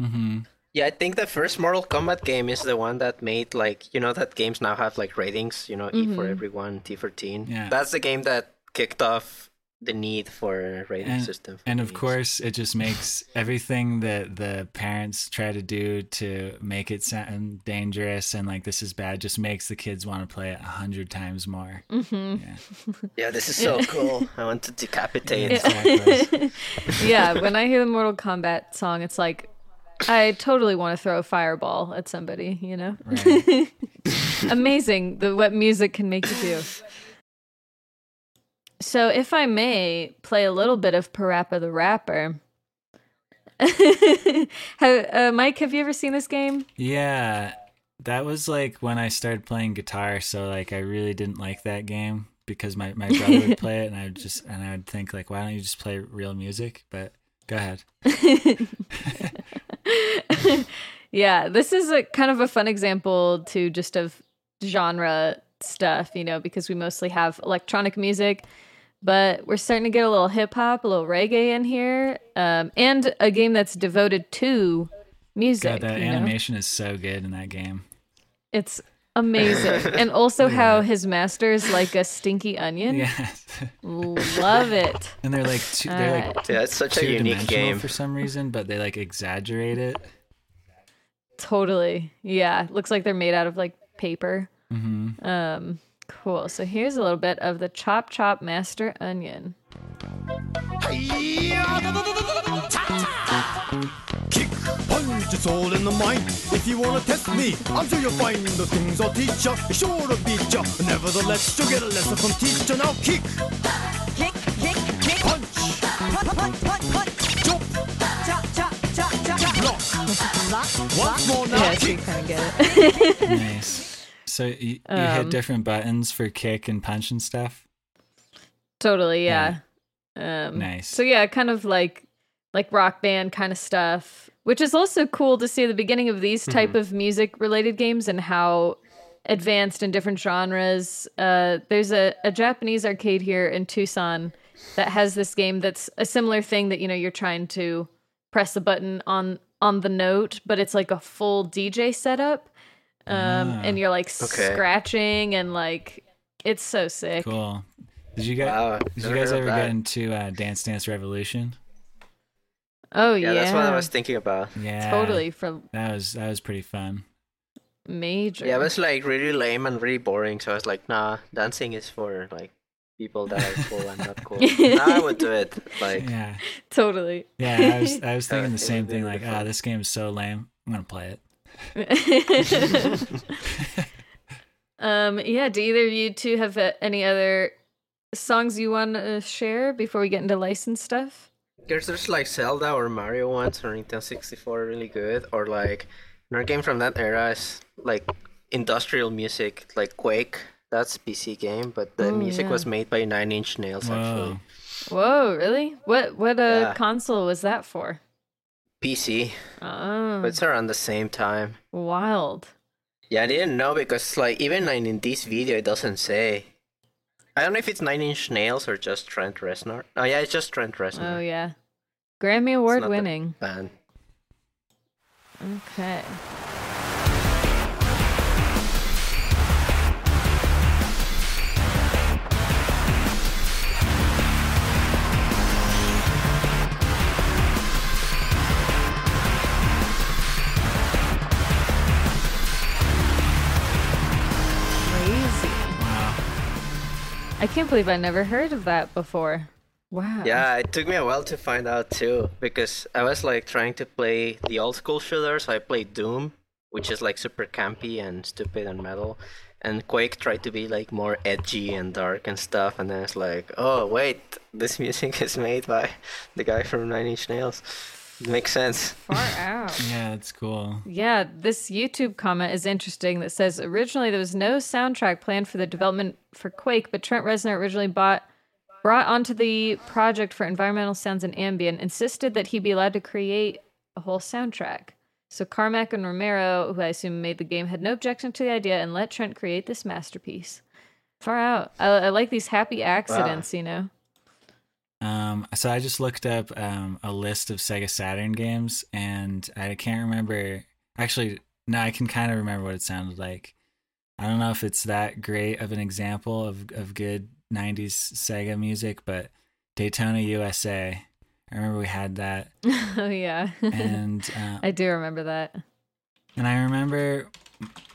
Mm-hmm. yeah, I think the first Mortal Kombat game is the one that made like you know that games now have like ratings. You know, E for Mhm. everyone, T for teen. Yeah. That's the game that kicked off the need for a rating And, system. for and of course, it just makes everything that the parents try to do to make it sound dangerous and like this is bad just makes the kids want to play it a hundred times more. hmm Yeah. yeah, this is so cool. I want to decapitate. Exactly. yeah, when I hear the Mortal Kombat song, it's like I totally want to throw a fireball at somebody, you know? Right. Amazing the what music can make you do. So, if I may play a little bit of Parappa the Rapper. have, uh, Mike, have you ever seen this game? Yeah, that was like when I started playing guitar. So like, I really didn't like that game because my, my brother would play it, and I would just and I would think like, why don't you just play real music? But go ahead. yeah, this is a kind of a fun example to just of genre stuff, you know, because we mostly have electronic music, but we're starting to get a little hip hop, a little reggae in here, um, and a game that's devoted to music. God, that you know? animation is so good in that game. It's amazing, and also how his master is like a stinky onion. Yeah, Love it. and they're like two, they're like Alright. Yeah, it's such a unique dimensional game. for some reason, but they like exaggerate it. Totally. Yeah. Looks like they're made out of like paper. hmm Um, cool. So here's a little bit of the Chop Chop Master Onion. Kick, punch, it's all in the mind. If you wanna test me, I'm sure you'll find the things I'll teach ya. Sure to beat ya. Nevertheless, you'll get a lesson from teacher. Now kick, Kick, kick, kick. punch, Punch, punch, punch, punch. jump, Chop, chop, chop, chop, chop. block. Block, Once more now, Yeah, so you kick. kind of get it. Nice. So you, you hit Um, different buttons for kick and punch and stuff. totally. Yeah. Um, Nice. So yeah, kind of like like rock band kind of stuff, which is also cool to see the beginning of these type of music related games and how advanced in different genres. Uh, there's a, a Japanese arcade here in Tucson that has this game that's a similar thing that you know you're trying to press a button on on the note, but it's like a full DJ setup. Um, Ah. and you're like Okay. scratching and like it's so sick. Cool. Did you guys Wow, did you guys ever that. get into uh, Dance Dance Revolution? Oh Yeah, yeah, that's what I was thinking about. Yeah, totally from That was that was pretty fun. major. Yeah, it was like really lame and really boring. So I was like, nah, dancing is for like people that are cool and not cool. now I would do it. Like, Yeah, totally. yeah. I was I was thinking the same thing. Like, ah, fun. this game is so lame. I'm gonna play it. um, yeah. Do either of you two have uh, any other songs you want to share before we get into licensed stuff? there's there's like Zelda or Mario ones or Nintendo 64 really good, or like another game from that era is like industrial music, like Quake. That's PC game, but the Oh, music yeah. was made by Nine Inch Nails actually. Whoa. Whoa, really? What what uh, Yeah. console was that for? PC, Oh, but it's around the same time. wild. Yeah, I didn't know because like even like, in this video it doesn't say. I don't know if it's Nine Inch Nails or just Trent Reznor. Oh yeah, it's just Trent Reznor. Oh yeah, Grammy Award winning. Band. Okay. I can't believe I never heard of that before. Wow. Yeah, it took me a while to find out too because I was like trying to play the old school shooter, so I played Doom, which is like super campy and stupid and metal, and Quake tried to be like more edgy and dark and stuff, and then it's like, oh wait, this music is made by the guy from Nine Inch Nails. It makes sense. Far out. Yeah, it's cool. Yeah, this YouTube comment is interesting that says originally there was no soundtrack planned for the development for Quake, but Trent Reznor originally bought brought onto the project for environmental sounds and ambient, insisted that he be allowed to create a whole soundtrack. So Carmack and Romero, who I assume made the game, had no objection to the idea and let Trent create this masterpiece. Far out. I, I like these happy accidents, you know. Um, so I just looked up um, a list of Sega Saturn games, and I can't remember. Actually, no, I can kind of remember what it sounded like. I don't know if it's that great of an example of of good '90s Sega music, but Daytona USA. I remember we had that, oh yeah. and uh, I do remember that. and I remember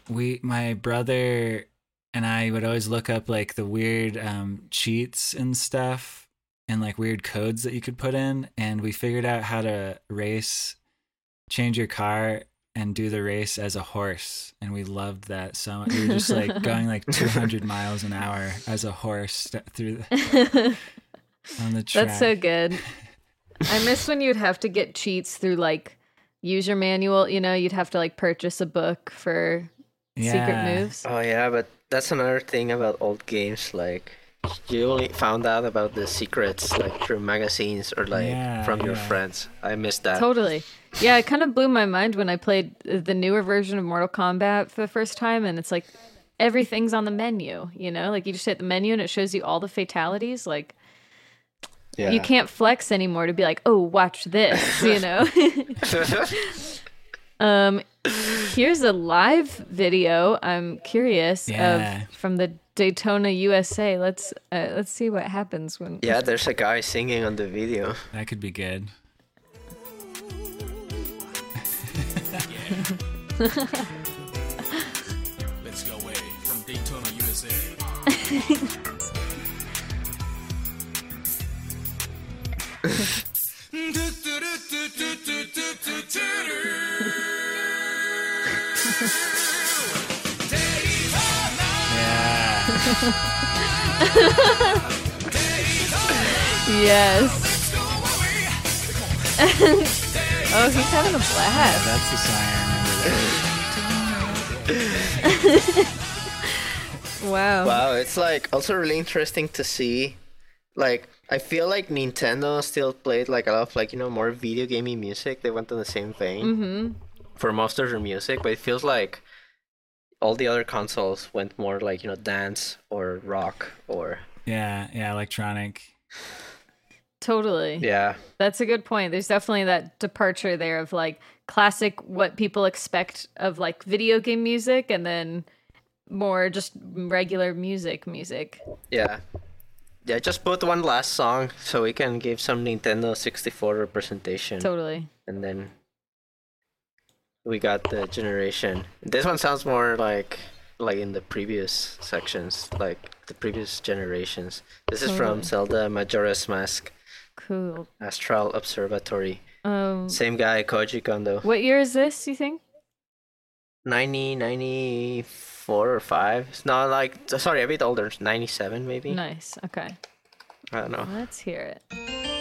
we, my brother and I would always look up like the weird um, cheats and stuff and like weird codes that you could put in. And we figured out how to race, change your car and do the race as a horse. And we loved that so much. We were just like going like 200 miles an hour as a horse through the, on the track. That's so good. I miss when you'd have to get cheats through like user manual. You know, you'd have to like purchase a book for secret moves. Oh yeah, but that's another thing about old games. Like you only found out about the secrets like through magazines or like Yeah, from your friends. I missed that. Totally. Yeah, it kind of blew my mind when I played the newer version of Mortal Kombat for the first time, and it's like everything's on the menu. You know, like you just hit the menu and it shows you all the fatalities. Like Yeah. you can't flex anymore to be like, oh, watch this. You know. um, here's a live video. I'm curious Yeah. of from the Daytona USA. Let's uh, let's see what happens when. yeah, there's a guy singing on the video. That could be good. Let's go away from Daytona, USA. Yeah. Yes. oh, he's having a blast. That's the song I remember. Wow. Wow, it's like also really interesting to see. Like, I feel like Nintendo still played like a lot of like you know more video gamey music. They went in the same vein Mm-hmm. For most of their music, but it feels like all the other consoles went more like you know dance or rock or Yeah, yeah, electronic. Totally. yeah. That's a good point. There's definitely that departure there of like classic what people expect of like video game music and then more just regular music music. Yeah. Yeah, just put one last song so we can give some Nintendo 64 representation. Totally. And then we got the generation. This one sounds more like like in the previous sections, like the previous generations. This is from Zelda Majora's Mask Cool. Astral Observatory. Um Same guy, Koji Kondo. what year is this, you think? 90, 94 or 5. It's not like, sorry, a bit older. 97 maybe? Nice. Okay. I don't know. Let's hear it.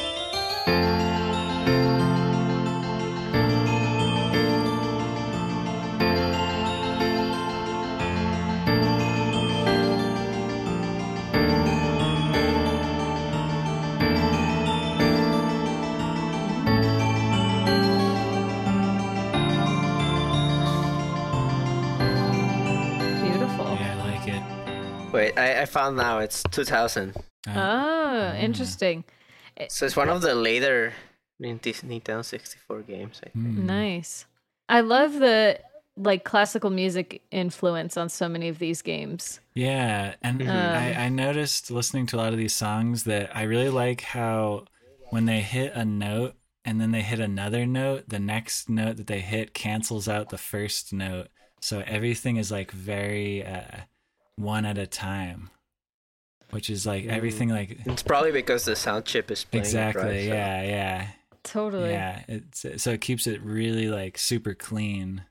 Wait, I, I found now it's 2000. Uh, Oh, interesting. So it's one of the later Nint- Nintendo 64 games, I think. mm. Nice. I love the like classical music influence on so many of these games. Yeah, and Um, I, I noticed listening to a lot of these songs that I really like how when they hit a note and then they hit another note, the next note that they hit cancels out the first note. So everything is like very uh, one at a time. which is like everything like It's probably because the sound chip is playing exactly. right? So- Yeah, yeah, Totally. yeah. It's so it keeps it really like super clean.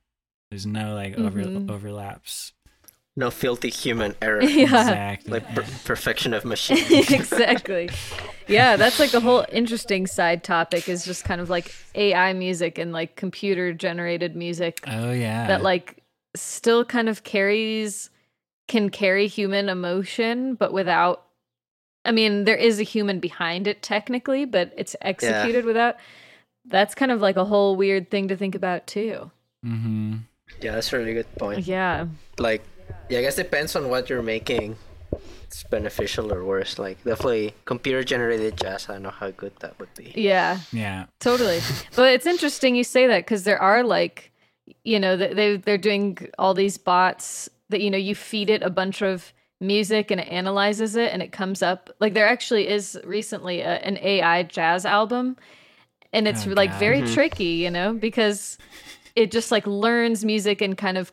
There's no like over Mhm. overlaps. No filthy human error. Yeah. Exactly. Like per- perfection of machine. exactly. Yeah, that's like a whole interesting side topic is just kind of like AI music and like computer generated music oh yeah. that like still kind of carries can carry human emotion but without I mean there is a human behind it technically but it's executed without that's kind of like a whole weird thing to think about too. mm-hmm. yeah, that's a really good point. Yeah. Like, yeah, I guess it depends on what you're making. It's beneficial or worse. Like, definitely computer generated jazz. I don't know how good that would be. Yeah. Yeah. Totally. but it's interesting you say that because there are like, you know, they they're doing all these bots that you know you feed it a bunch of music and it analyzes it and it comes up like there actually is recently a, an AI jazz album and it's Oh, like God. very tricky, you know, because it just like learns music and kind of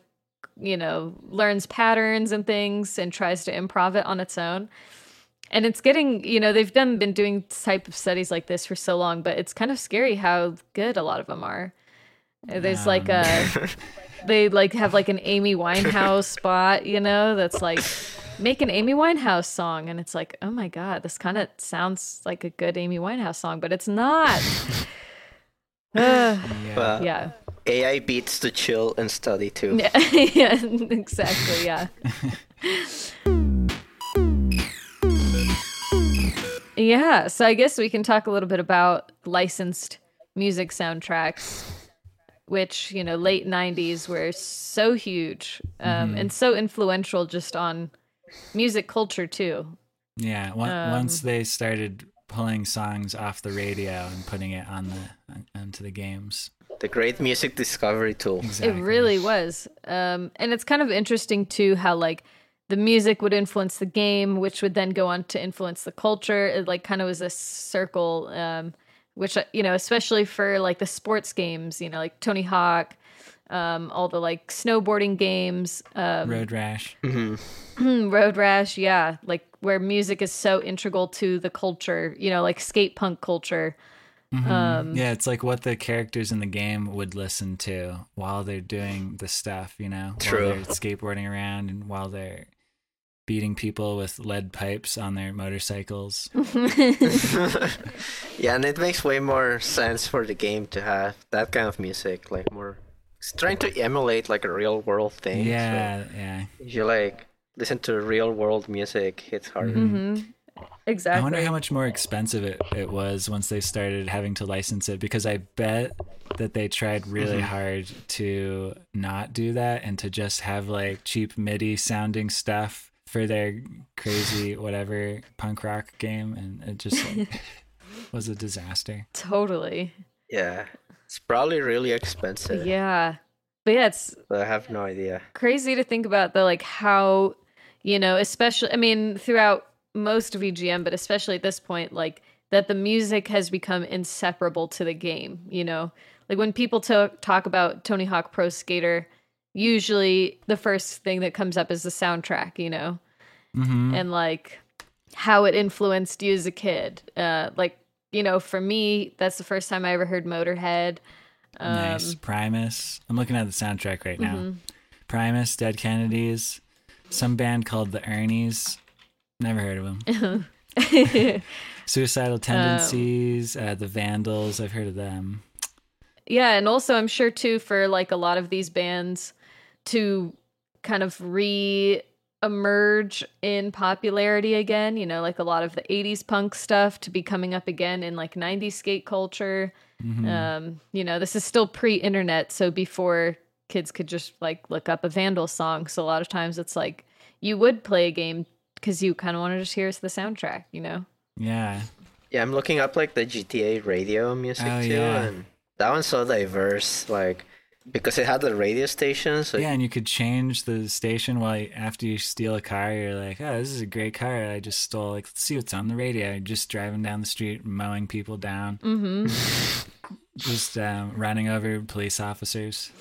you know learns patterns and things and tries to improv it on its own. And it's getting you know they've done been doing type of studies like this for so long but it's kind of scary how good a lot of them are. There's like a they like have like an amy winehouse spot you know that's like make an amy winehouse song. And it's like oh my god this kind of sounds like a good amy winehouse song but it's not. Ugh, But yeah. AI beats to chill and study too. yeah yeah exactly yeah. Yeah, so I guess we can talk a little bit about licensed music soundtracks, which, you know, late 90s were so huge um, and so influential just on music culture, too. Yeah. One, Um, once they started pulling songs off the radio and putting it on the on, onto the games. The great music discovery tool. Exactly. It really was. Um, and it's kind of interesting, too, how, like, the music would influence the game, which would then go on to influence the culture. It, like, kind of was a circle, um, which, uh, you know, especially for, like, the sports games, you know, like Tony Hawk, um, all the, like, snowboarding games, um, Road Rash. Road Rash, yeah, like where music is so integral to the culture, you know, like skate punk culture. Um, Yeah, it's like what the characters in the game would listen to while they're doing the stuff, you know, True. while they're skateboarding around and while they're beating people with lead pipes on their motorcycles. yeah, and it makes way more sense for the game to have that kind of music, like more. It's trying to emulate like a real world thing. so yeah, yeah. if you like listen to real world music, it's harder. mhm. Exactly. I wonder how much more expensive it, it was once they started having to license it because I bet that they tried really Mm-hmm. hard to not do that and to just have like cheap MIDI sounding stuff for their crazy whatever punk rock game and it just like, was a disaster. Totally. Yeah, it's probably really expensive. Yeah. But yeah, it's But I have no idea. crazy to think about the like how, you know, especially I mean, throughout most of VGM, but especially at this point, like that the music has become inseparable to the game, you know? Like when people to- talk about Tony Hawk Pro Skater, usually the first thing that comes up is the soundtrack, you know? hmm and like how it influenced you as a kid. Uh, like you know, for me, that's the first time I ever heard Motorhead. Um, nice. Primus. I'm looking at the soundtrack right now. mhm. Primus, Dead Kennedys, some band called the Ernies. Never heard of them. Suicidal Tendencies, uh, the Vandals. I've heard of them. yeah, and also I'm sure too for like a lot of these bands to kind of re emerge in popularity again, you know, like a lot of the 80s punk stuff to be coming up again in like 90s skate culture. Mhm. Um, you know, this is still pre-internet, so before kids could just like look up a Vandal song. So a lot of times it's like you would play a game because you kind of want to just hear the soundtrack, you know? yeah. Yeah, I'm looking up like the GTA radio music Oh, too, yeah. and that one's so diverse. Like because it had the radio station, so Yeah, and you could change the station while you, after you steal a car. You're like, oh, this is a great car I just stole. Like, let's see what's on the radio. You're just driving down the street, mowing people down, Mm-hmm. just um, running over police officers.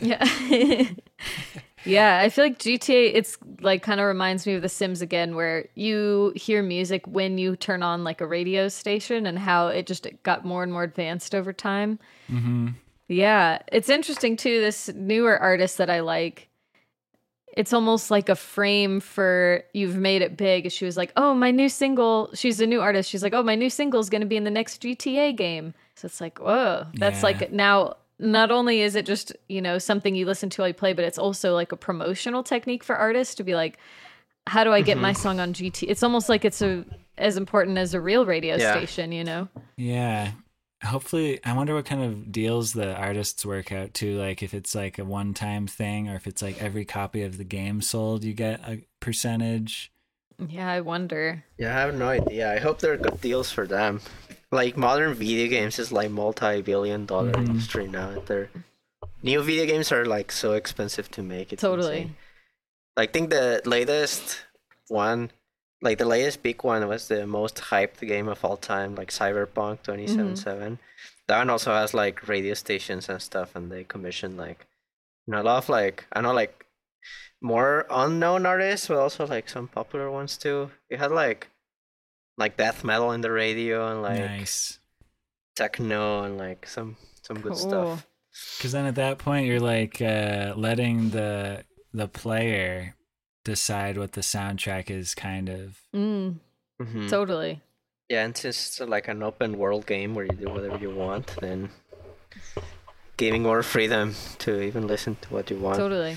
yeah. Yeah, I feel like GTA it's like kind of reminds me of The Sims again where you hear music when you turn on like a radio station and how it just got more and more advanced over time. hmm Yeah, it's interesting too this newer artist that I like. It's almost like a frame for you've made it big. She was like, "Oh, my new single." She's a new artist. She's like, "Oh, my new single is going to be in the next GTA game." So it's like, "Whoa." That's Yeah. like now not only is it just, you know, something you listen to while you play, but it's also like a promotional technique for artists to be like, "How do I get my mm-hmm. song on GT?" It's almost like it's a as important as a real radio Yeah. station, you know. Yeah. Hopefully, I wonder what kind of deals the artists work out too. Like if it's like a one time thing or if it's like every copy of the game sold, you get a percentage. Yeah, I wonder. Yeah, I have no idea. I hope there are good deals for them. Like modern video games is like multi-billion dollar Mhm. industry now. They're new video games are like so expensive to make. It's Totally. insane. I think the latest one, like the latest big one, was the most hyped game of all time, like Cyberpunk 2077. That one also has like radio stations and stuff, and they commission like, you know, a lot of like I know like more unknown artists, but also like some popular ones too. It had like like death metal in the radio and like nice. techno and like some some good Cool. stuff. Because then at that point, you're like uh, letting the the player decide what the soundtrack is, kind of. Mm, hmm totally. Yeah, and since it's like an open world game where you do whatever you want, then giving more freedom to even listen to what you want. Totally.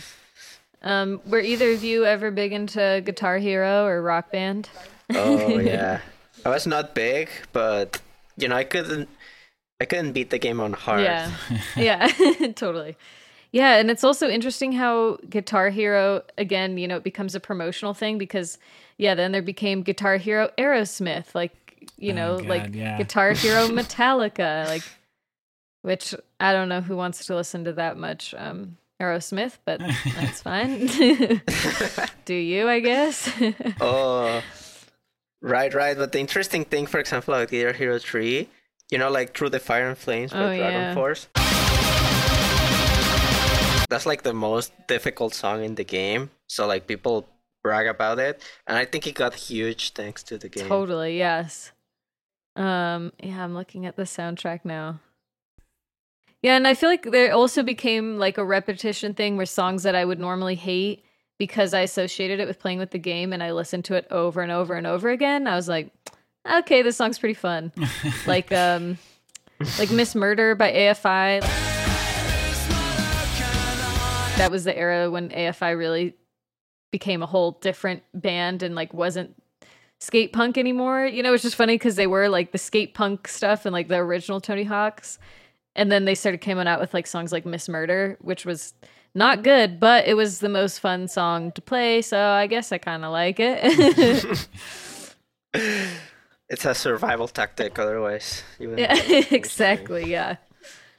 Um, were either of you ever big into Guitar Hero or Rock Band? Oh yeah, I was not big, but you know I couldn't I couldn't beat the game on hard. Yeah. yeah, totally. Yeah, and it's also interesting how Guitar Hero again, you know, it becomes a promotional thing because yeah, then there became Guitar Hero Aerosmith, like you Oh, know, God, like yeah. Guitar Hero Metallica, like which I don't know who wants to listen to that much um Aerosmith, but that's fine. Do you, I guess? Oh, right, right. But the interesting thing, for example, like Guitar Hero 3, you know, like Through the Fire and Flames by Oh, Dragon yeah. Force. That's like the most difficult song in the game. So, like, people brag about it. And I think it got huge thanks to the game. Totally, yes. Um, yeah, I'm looking at the soundtrack now. Yeah, and I feel like there also became like a repetition thing where songs that I would normally hate because I associated it with playing with the game and I listened to it over and over and over again. I was like, okay, this song's pretty fun. like um like Miss Murder by AFI. That was the era when AFI really became a whole different band and like wasn't skate punk anymore. You know, it's just funny because they were like the skate punk stuff and like the original Tony Hawks. And then they started coming out with like songs like Miss Murder, which was not good, but it was the most fun song to play. So I guess I kind of like it. It's a survival tactic, otherwise. Yeah, have finished the game. exactly. Yeah.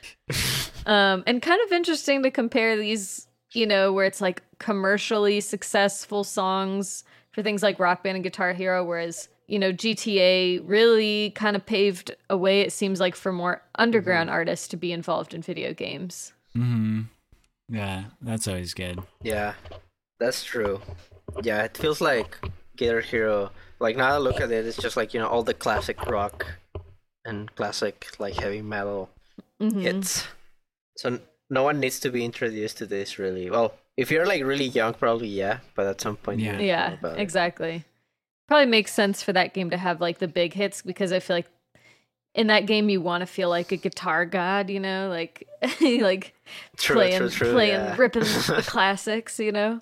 um, and kind of interesting to compare these, you know, where it's like commercially successful songs for things like Rock Band and Guitar Hero, whereas you know GTA really kind of paved a way. It seems like for more underground artists to be involved in video games. hmm Yeah, that's always good. Yeah, that's true. Yeah, it feels like Guitar Hero. Like now I look at it, it's just like you know all the classic rock and classic like heavy metal mm-hmm. hits. So n- no one needs to be introduced to this really. Well, if you're like really young, probably yeah, but at some point, Yeah. need to know Yeah, about it. exactly. Probably makes sense for that game to have like the big hits because I feel like in that game you want to feel like a guitar god, you know, like like True, playing true, true. playing yeah. ripping the classics, you know.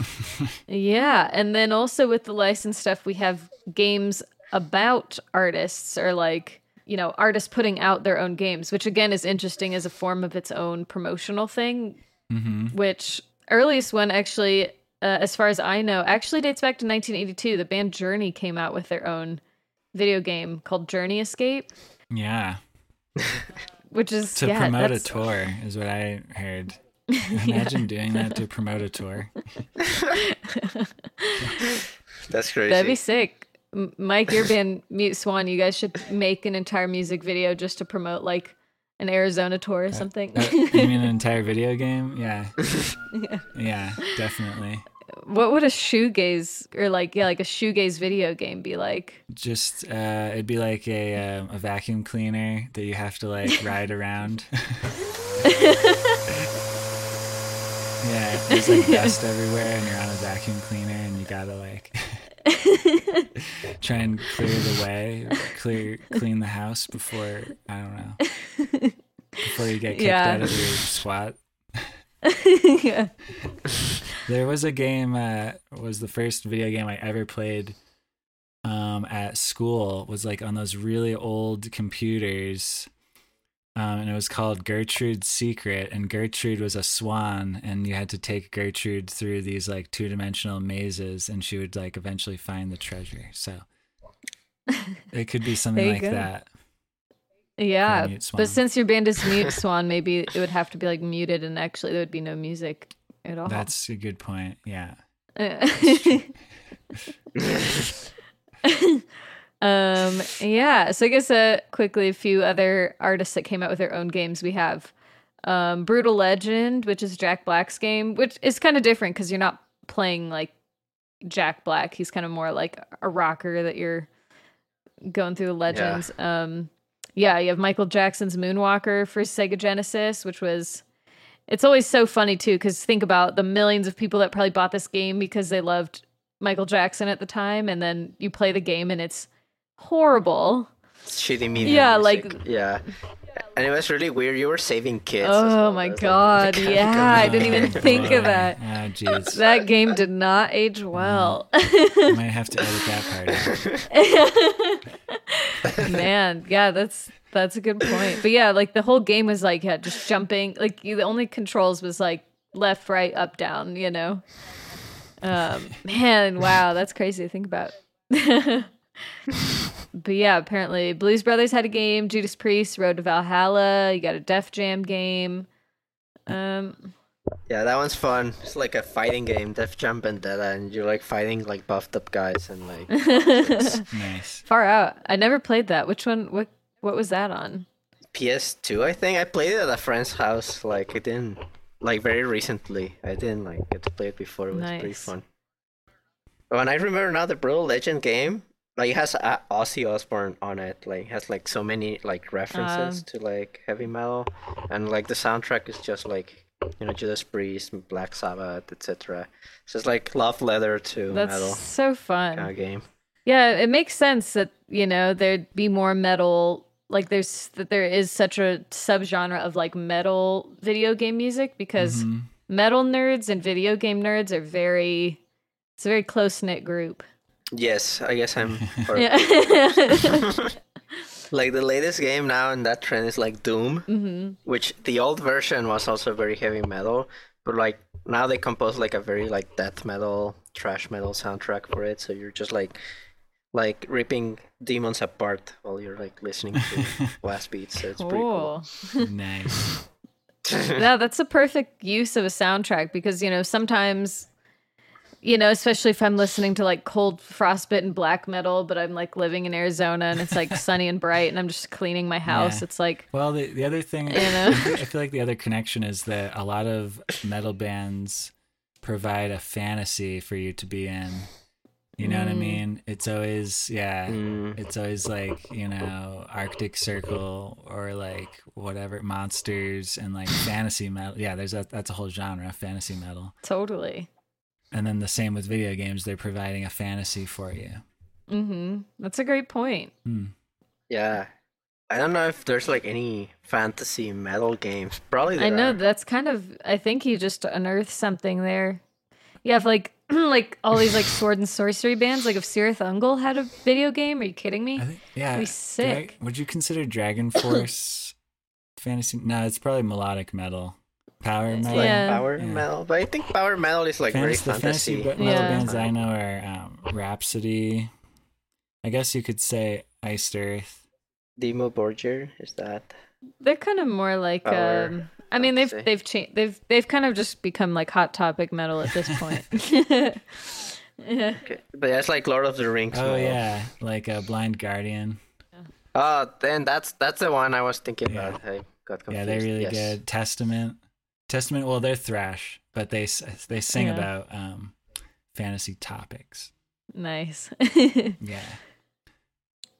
yeah, and then also with the licensed stuff, we have games about artists or like you know artists putting out their own games, which again is interesting as a form of its own promotional thing. hmm Which earliest one actually, uh, as far as I know, actually dates back to 1982. The band Journey came out with their own video game called Journey Escape, Yeah, which is to yeah, promote a tour is what I heard. Imagine doing that to promote a tour. That's crazy. That'd be sick. Mike, your band Mute Swan, you guys should make an entire music video just to promote like an Arizona tour or something. Uh, you mean an entire video game? Yeah. yeah, definitely. what would a shoegaze or like yeah, like a shoegaze video game be like? Just uh, it'd be like a um, a vacuum cleaner that you have to like ride around. yeah, there's like dust everywhere, and you're on a vacuum cleaner, and you gotta like try and clear the way, clear clean the house before I don't know before you get kicked Yeah. out of your SWAT. yeah. There was a game. Uh, was the first video game I ever played um, at school. Was like on those really old computers, um, and it was called Gertrude's Secret. And Gertrude was a swan, and you had to take Gertrude through these like two dimensional mazes, and she would like eventually find the treasure. So it could be something like go. that. Yeah, but since your band is Mute Swan, maybe it would have to be like muted, and actually there would be no music at all. That's a good point. Yeah. um, yeah. So I guess uh, quickly a few other artists that came out with their own games. We have um, Brutal Legend, which is Jack Black's game, which is kind of different because you're not playing like Jack Black. He's kind of more like a rocker that you're going through the legends. Um, yeah, you have Michael Jackson's Moonwalker for Sega Genesis, which was. It's always so funny too, because think about the millions of people that probably bought this game because they loved Michael Jackson at the time, and then you play the game and it's horrible. Shitty media. Yeah, music. like- yeah. And it was really weird. You were saving kids. Oh well. my It was like- god, yeah, I didn't even think of that. Oh, jeez. That game did not age well. I might have to edit that part out. Man, yeah, that's that's a good point. But yeah, like the whole game was like yeah, just jumping. Like you, the only controls was like left, right, up, down. You know. Um, man, wow, that's crazy to think about. But yeah, apparently Blues Brothers had a game. Judas Priest, Road to Valhalla. You got a Def Jam game. Um, Yeah, that one's fun. It's like a fighting game, Def Jam Vendetta, and you're like fighting like buffed up guys and like Nice. far out. I never played that. Which one? What? What was that on? PS2. I think I played it at a friend's house. Like I didn't like very recently. I didn't like get to play it before. It was pretty fun. Oh, and I remember now the Brutal Legend game. Like it has uh, Ozzy Osbourne on it. Like it has like so many like references Um. to like heavy metal, and like the soundtrack is just like you know Judas Priest, Black Sabbath, etc. So it's like love letter to That's metal That's so fun. kind of game. Yeah, it makes sense that you know there'd be more metal. Like there's that there is such a subgenre of like metal video game music because Mhm. metal nerds and video game nerds are very. It's a very close knit group. Yes, I guess I'm. part of Yeah. Like the latest game now in that trend is like Doom, hmm which the old version was also very heavy metal, but like now they compose like a very like death metal, thrash metal soundtrack for it. So you're just like like ripping demons apart while you're like listening to blast beats. So it's pretty cool. Cool. Nice. yeah, that's a perfect use of a soundtrack because you know sometimes, you know, especially if I'm listening to like cold frostbitten black metal, but I'm like living in Arizona and it's like sunny and bright, and I'm just cleaning my house. Yeah. It's like Well, the the other thing You know? I feel like the other connection is that a lot of metal bands provide a fantasy for you to be in. You know what I Mm. mean? It's always yeah. Mm. It's always like, you know, Arctic Circle or like whatever monsters and like fantasy metal. Yeah, there's a that's a whole genre, fantasy metal. totally. And then the same with video games, they're providing a fantasy for you. Mm-hmm. That's a great point. Hmm. Yeah. I don't know if there's like any fantasy metal games. Probably there I know are. that's kind of. I think you just unearthed something there. You have like like all these like sword and sorcery bands. Like if Cirith Ungol had a video game, are you kidding me? I think yeah. Be Dra- sick. would you consider Dragon Force fantasy? No, it's probably melodic metal. Power metal. like Yeah. power Yeah. metal, but I think power metal is like Fantasy- very the fantasy fantasy. metal Yeah. bands I know are um, Rhapsody. I guess you could say Iced Earth. Dimmu Borgir is that? They're kind of more like. Power, um I mean, they've say. they've changed. They've they've kind of just become like hot topic metal at this point. yeah. Okay. But yeah, it's like Lord of the Rings. Oh metal. yeah, like a Blind Guardian. Oh, then that's that's the one I was thinking Yeah. about. I got confused. Yeah, they're really Yes. good. Testament, Testament. Well, they're thrash, but they they sing Yeah. about um, fantasy topics. Nice. Yeah,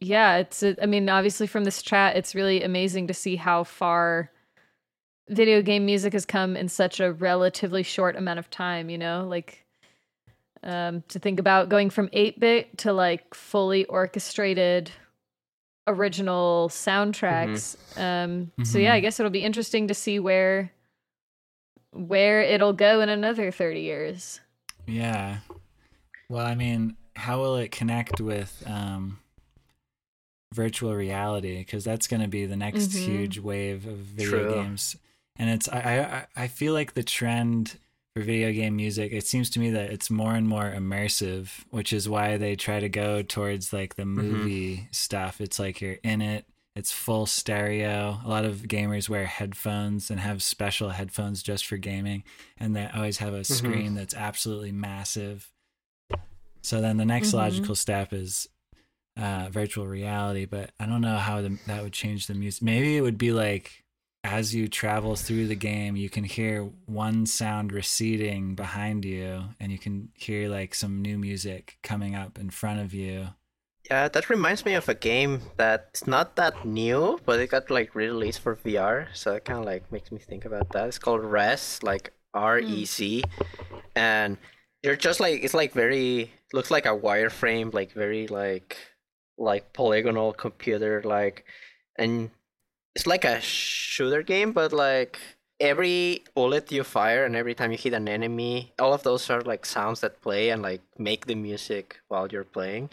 yeah, it's. a- I mean, obviously from this chat, it's really amazing to see how far video game music has come in such a relatively short amount of time. You know, like um, to think about going from eight bit to like fully orchestrated original soundtracks. Um, So yeah, I Mhm. guess it'll be interesting to see where where it'll go in another thirty years. yeah. Well, I mean, how will it connect with um, virtual reality? Because that's going to be the next Mhm. huge wave of video True. games. And it's I, I I- I feel like the trend for video game music. It seems to me that it's more and more immersive, which is why they try to go towards like the movie stuff. It's like you're in it. It's full stereo. A lot of gamers wear headphones and have special headphones just for gaming, and they always have a screen that's absolutely massive. So then the next Mhm. logical step is uh, virtual reality, but I don't know how the, that would change the music. Maybe it would be like as you travel through the game, you can hear one sound receding behind you, and you can hear like some new music coming up in front of you. Yeah, that reminds me of a game that's not that new, but it got like released for VR, so it kind of like makes me think about that. It's called Rez, like R E C, hmm. and you're just like it's like very looks like a wireframe, like very like like polygonal computer like, and it's like a shooter game, but like every bullet you fire and every time you hit an enemy, all of those are like sounds that play and like make the music while you're playing.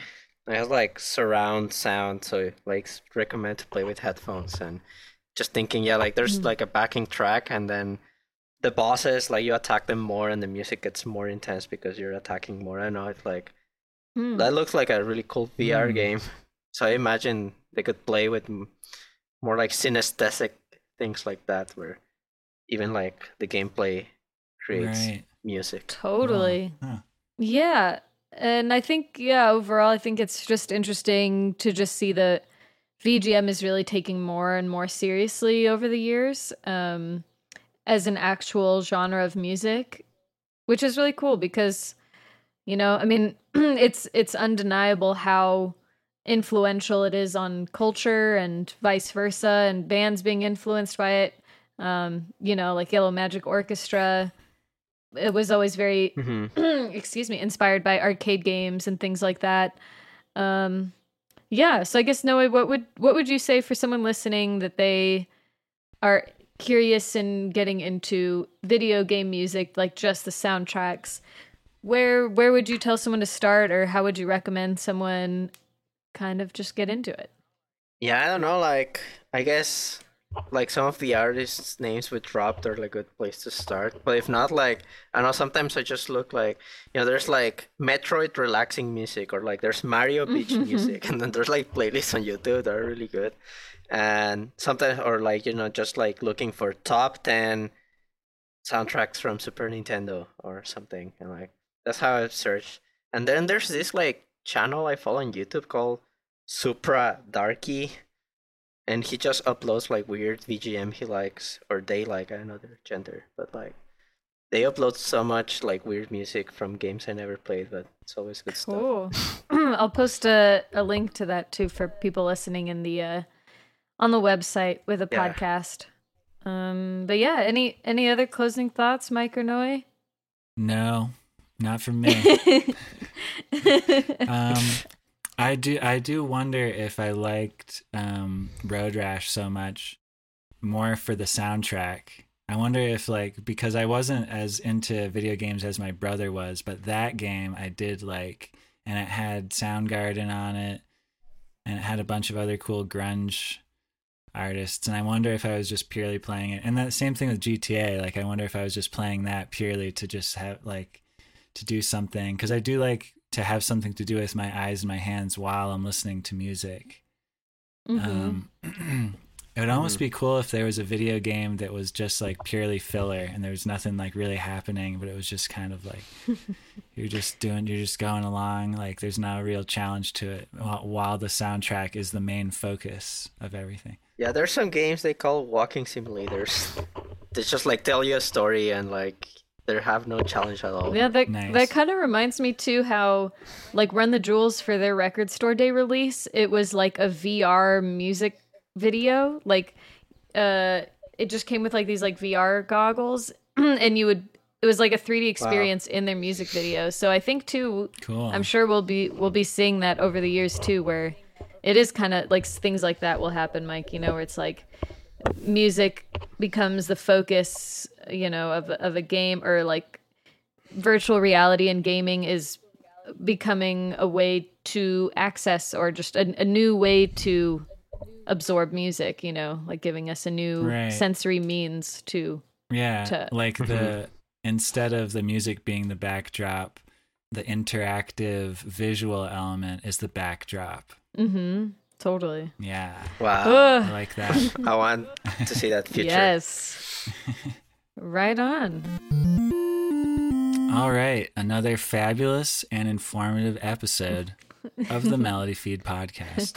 It has like surround sound, so like recommend to play with headphones and just thinking, yeah, like there's like a backing track and then the bosses like you attack them more and the music gets more intense because you're attacking more. I know it's like Hmm. that looks like a really cool VR Hmm. game. So I imagine they could play with more like synesthetic things like that, where even like the gameplay creates Right. music. Totally. Huh. Yeah. And I think, yeah, overall, I think it's just interesting to just see that VGM is really taking more and more seriously over the years um, as an actual genre of music, which is really cool because, you know, I mean, it's it's undeniable how influential it is on culture and vice versa, and bands being influenced by it. Um, you know, like Yellow Magic Orchestra. It was always very hmm excuse me, inspired by arcade games and things like that. Um, yeah, so I guess Noah, what would what would you say for someone listening that they are curious in getting into video game music, like just the soundtracks? Where where would you tell someone to start, or how would you recommend someone kind of just get into it? Yeah, I don't know. Like, I guess like some of the artists' names we dropped are like a good place to start. But if not, like I know sometimes I just look like you know, there's like Metroid relaxing music or like there's Mario Beach music, and then there's like playlists on YouTube that are really good. And sometimes, or like you know, just like looking for top ten soundtracks from Super Nintendo or something, and like that's how I search. And then there's this like channel I follow on YouTube called Supra Darky, and he just uploads like weird VGM he likes or they like. I don't know their gender, but like they upload so much like weird music from games I never played, but it's always good stuff. I'll post a, a link to that too for people listening in the uh, on the website with a Yeah. podcast. Um, but yeah, any any other closing thoughts, Mike or Noe? No, not from me. um, I do. I do wonder if I liked um, Road Rash so much more for the soundtrack. I wonder if like because I wasn't as into video games as my brother was, but that game I did like, and it had Soundgarden on it, and it had a bunch of other cool grunge artists. And I wonder if I was just purely playing it. And that same thing with GTA. Like I wonder if I was just playing that purely to just have like to do something because I do like to have something to do with my eyes and my hands while I'm listening to music. Mhm. Um, It would almost be cool if there was a video game that was just like purely filler and there was nothing like really happening, but it was just kind of like you're just doing, you're just going along. Like there's no real challenge to it while, while the soundtrack is the main focus of everything. Yeah, there's some games they call walking simulators. They just like tell you a story and like they have no challenge at all. Yeah, that Nice. that kind of reminds me too how like Run the Jewels for their record store day release, it was like a VR music video. Like uh it just came with like these like VR goggles and you would it was like a 3D experience in their music video. So I think too Cool. I'm sure we'll be we'll be seeing that over the years too where it is kind of like things like that will happen, Mike, you know, where it's like music becomes the focus, you know, of of a game or like virtual reality and gaming is becoming a way to access or just a, a new way to absorb music, you know, like giving us a new Right. sensory means to Yeah, to- like the instead of the music being the backdrop, the interactive visual element is the backdrop. mm-hmm Totally. Yeah, Wow. Ugh. I like that. I want to see that future. Yes. right on. All right, another fabulous and informative episode of the Melody Feed podcast.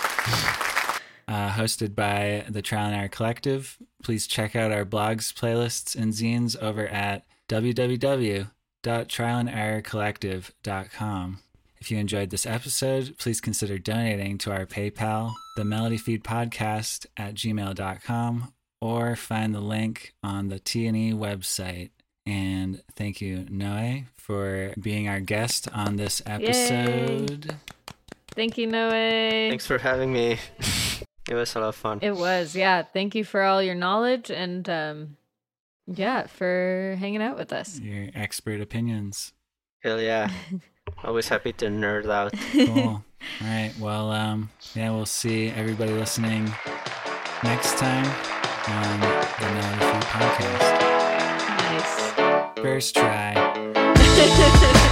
Uh, hosted by the Trial and Error Collective. Please check out our blogs, playlists, and zines over at www.trialanderrorcollective.com. If you enjoyed this episode, please consider donating to our PayPal, the Melody Feed Podcast at gmail.com, or find the link on the T&E website. And thank you, Noe, for being our guest on this episode. Thank you, Noe. Thanks for having me. it was a lot of fun. It was, yeah. Thank you for all your knowledge and um yeah, for hanging out with us. Your expert opinions. Hell yeah. Always happy to nerd out. Cool. All right. Well, um, yeah, we'll see everybody listening next time on the Food Podcast. Nice. First try.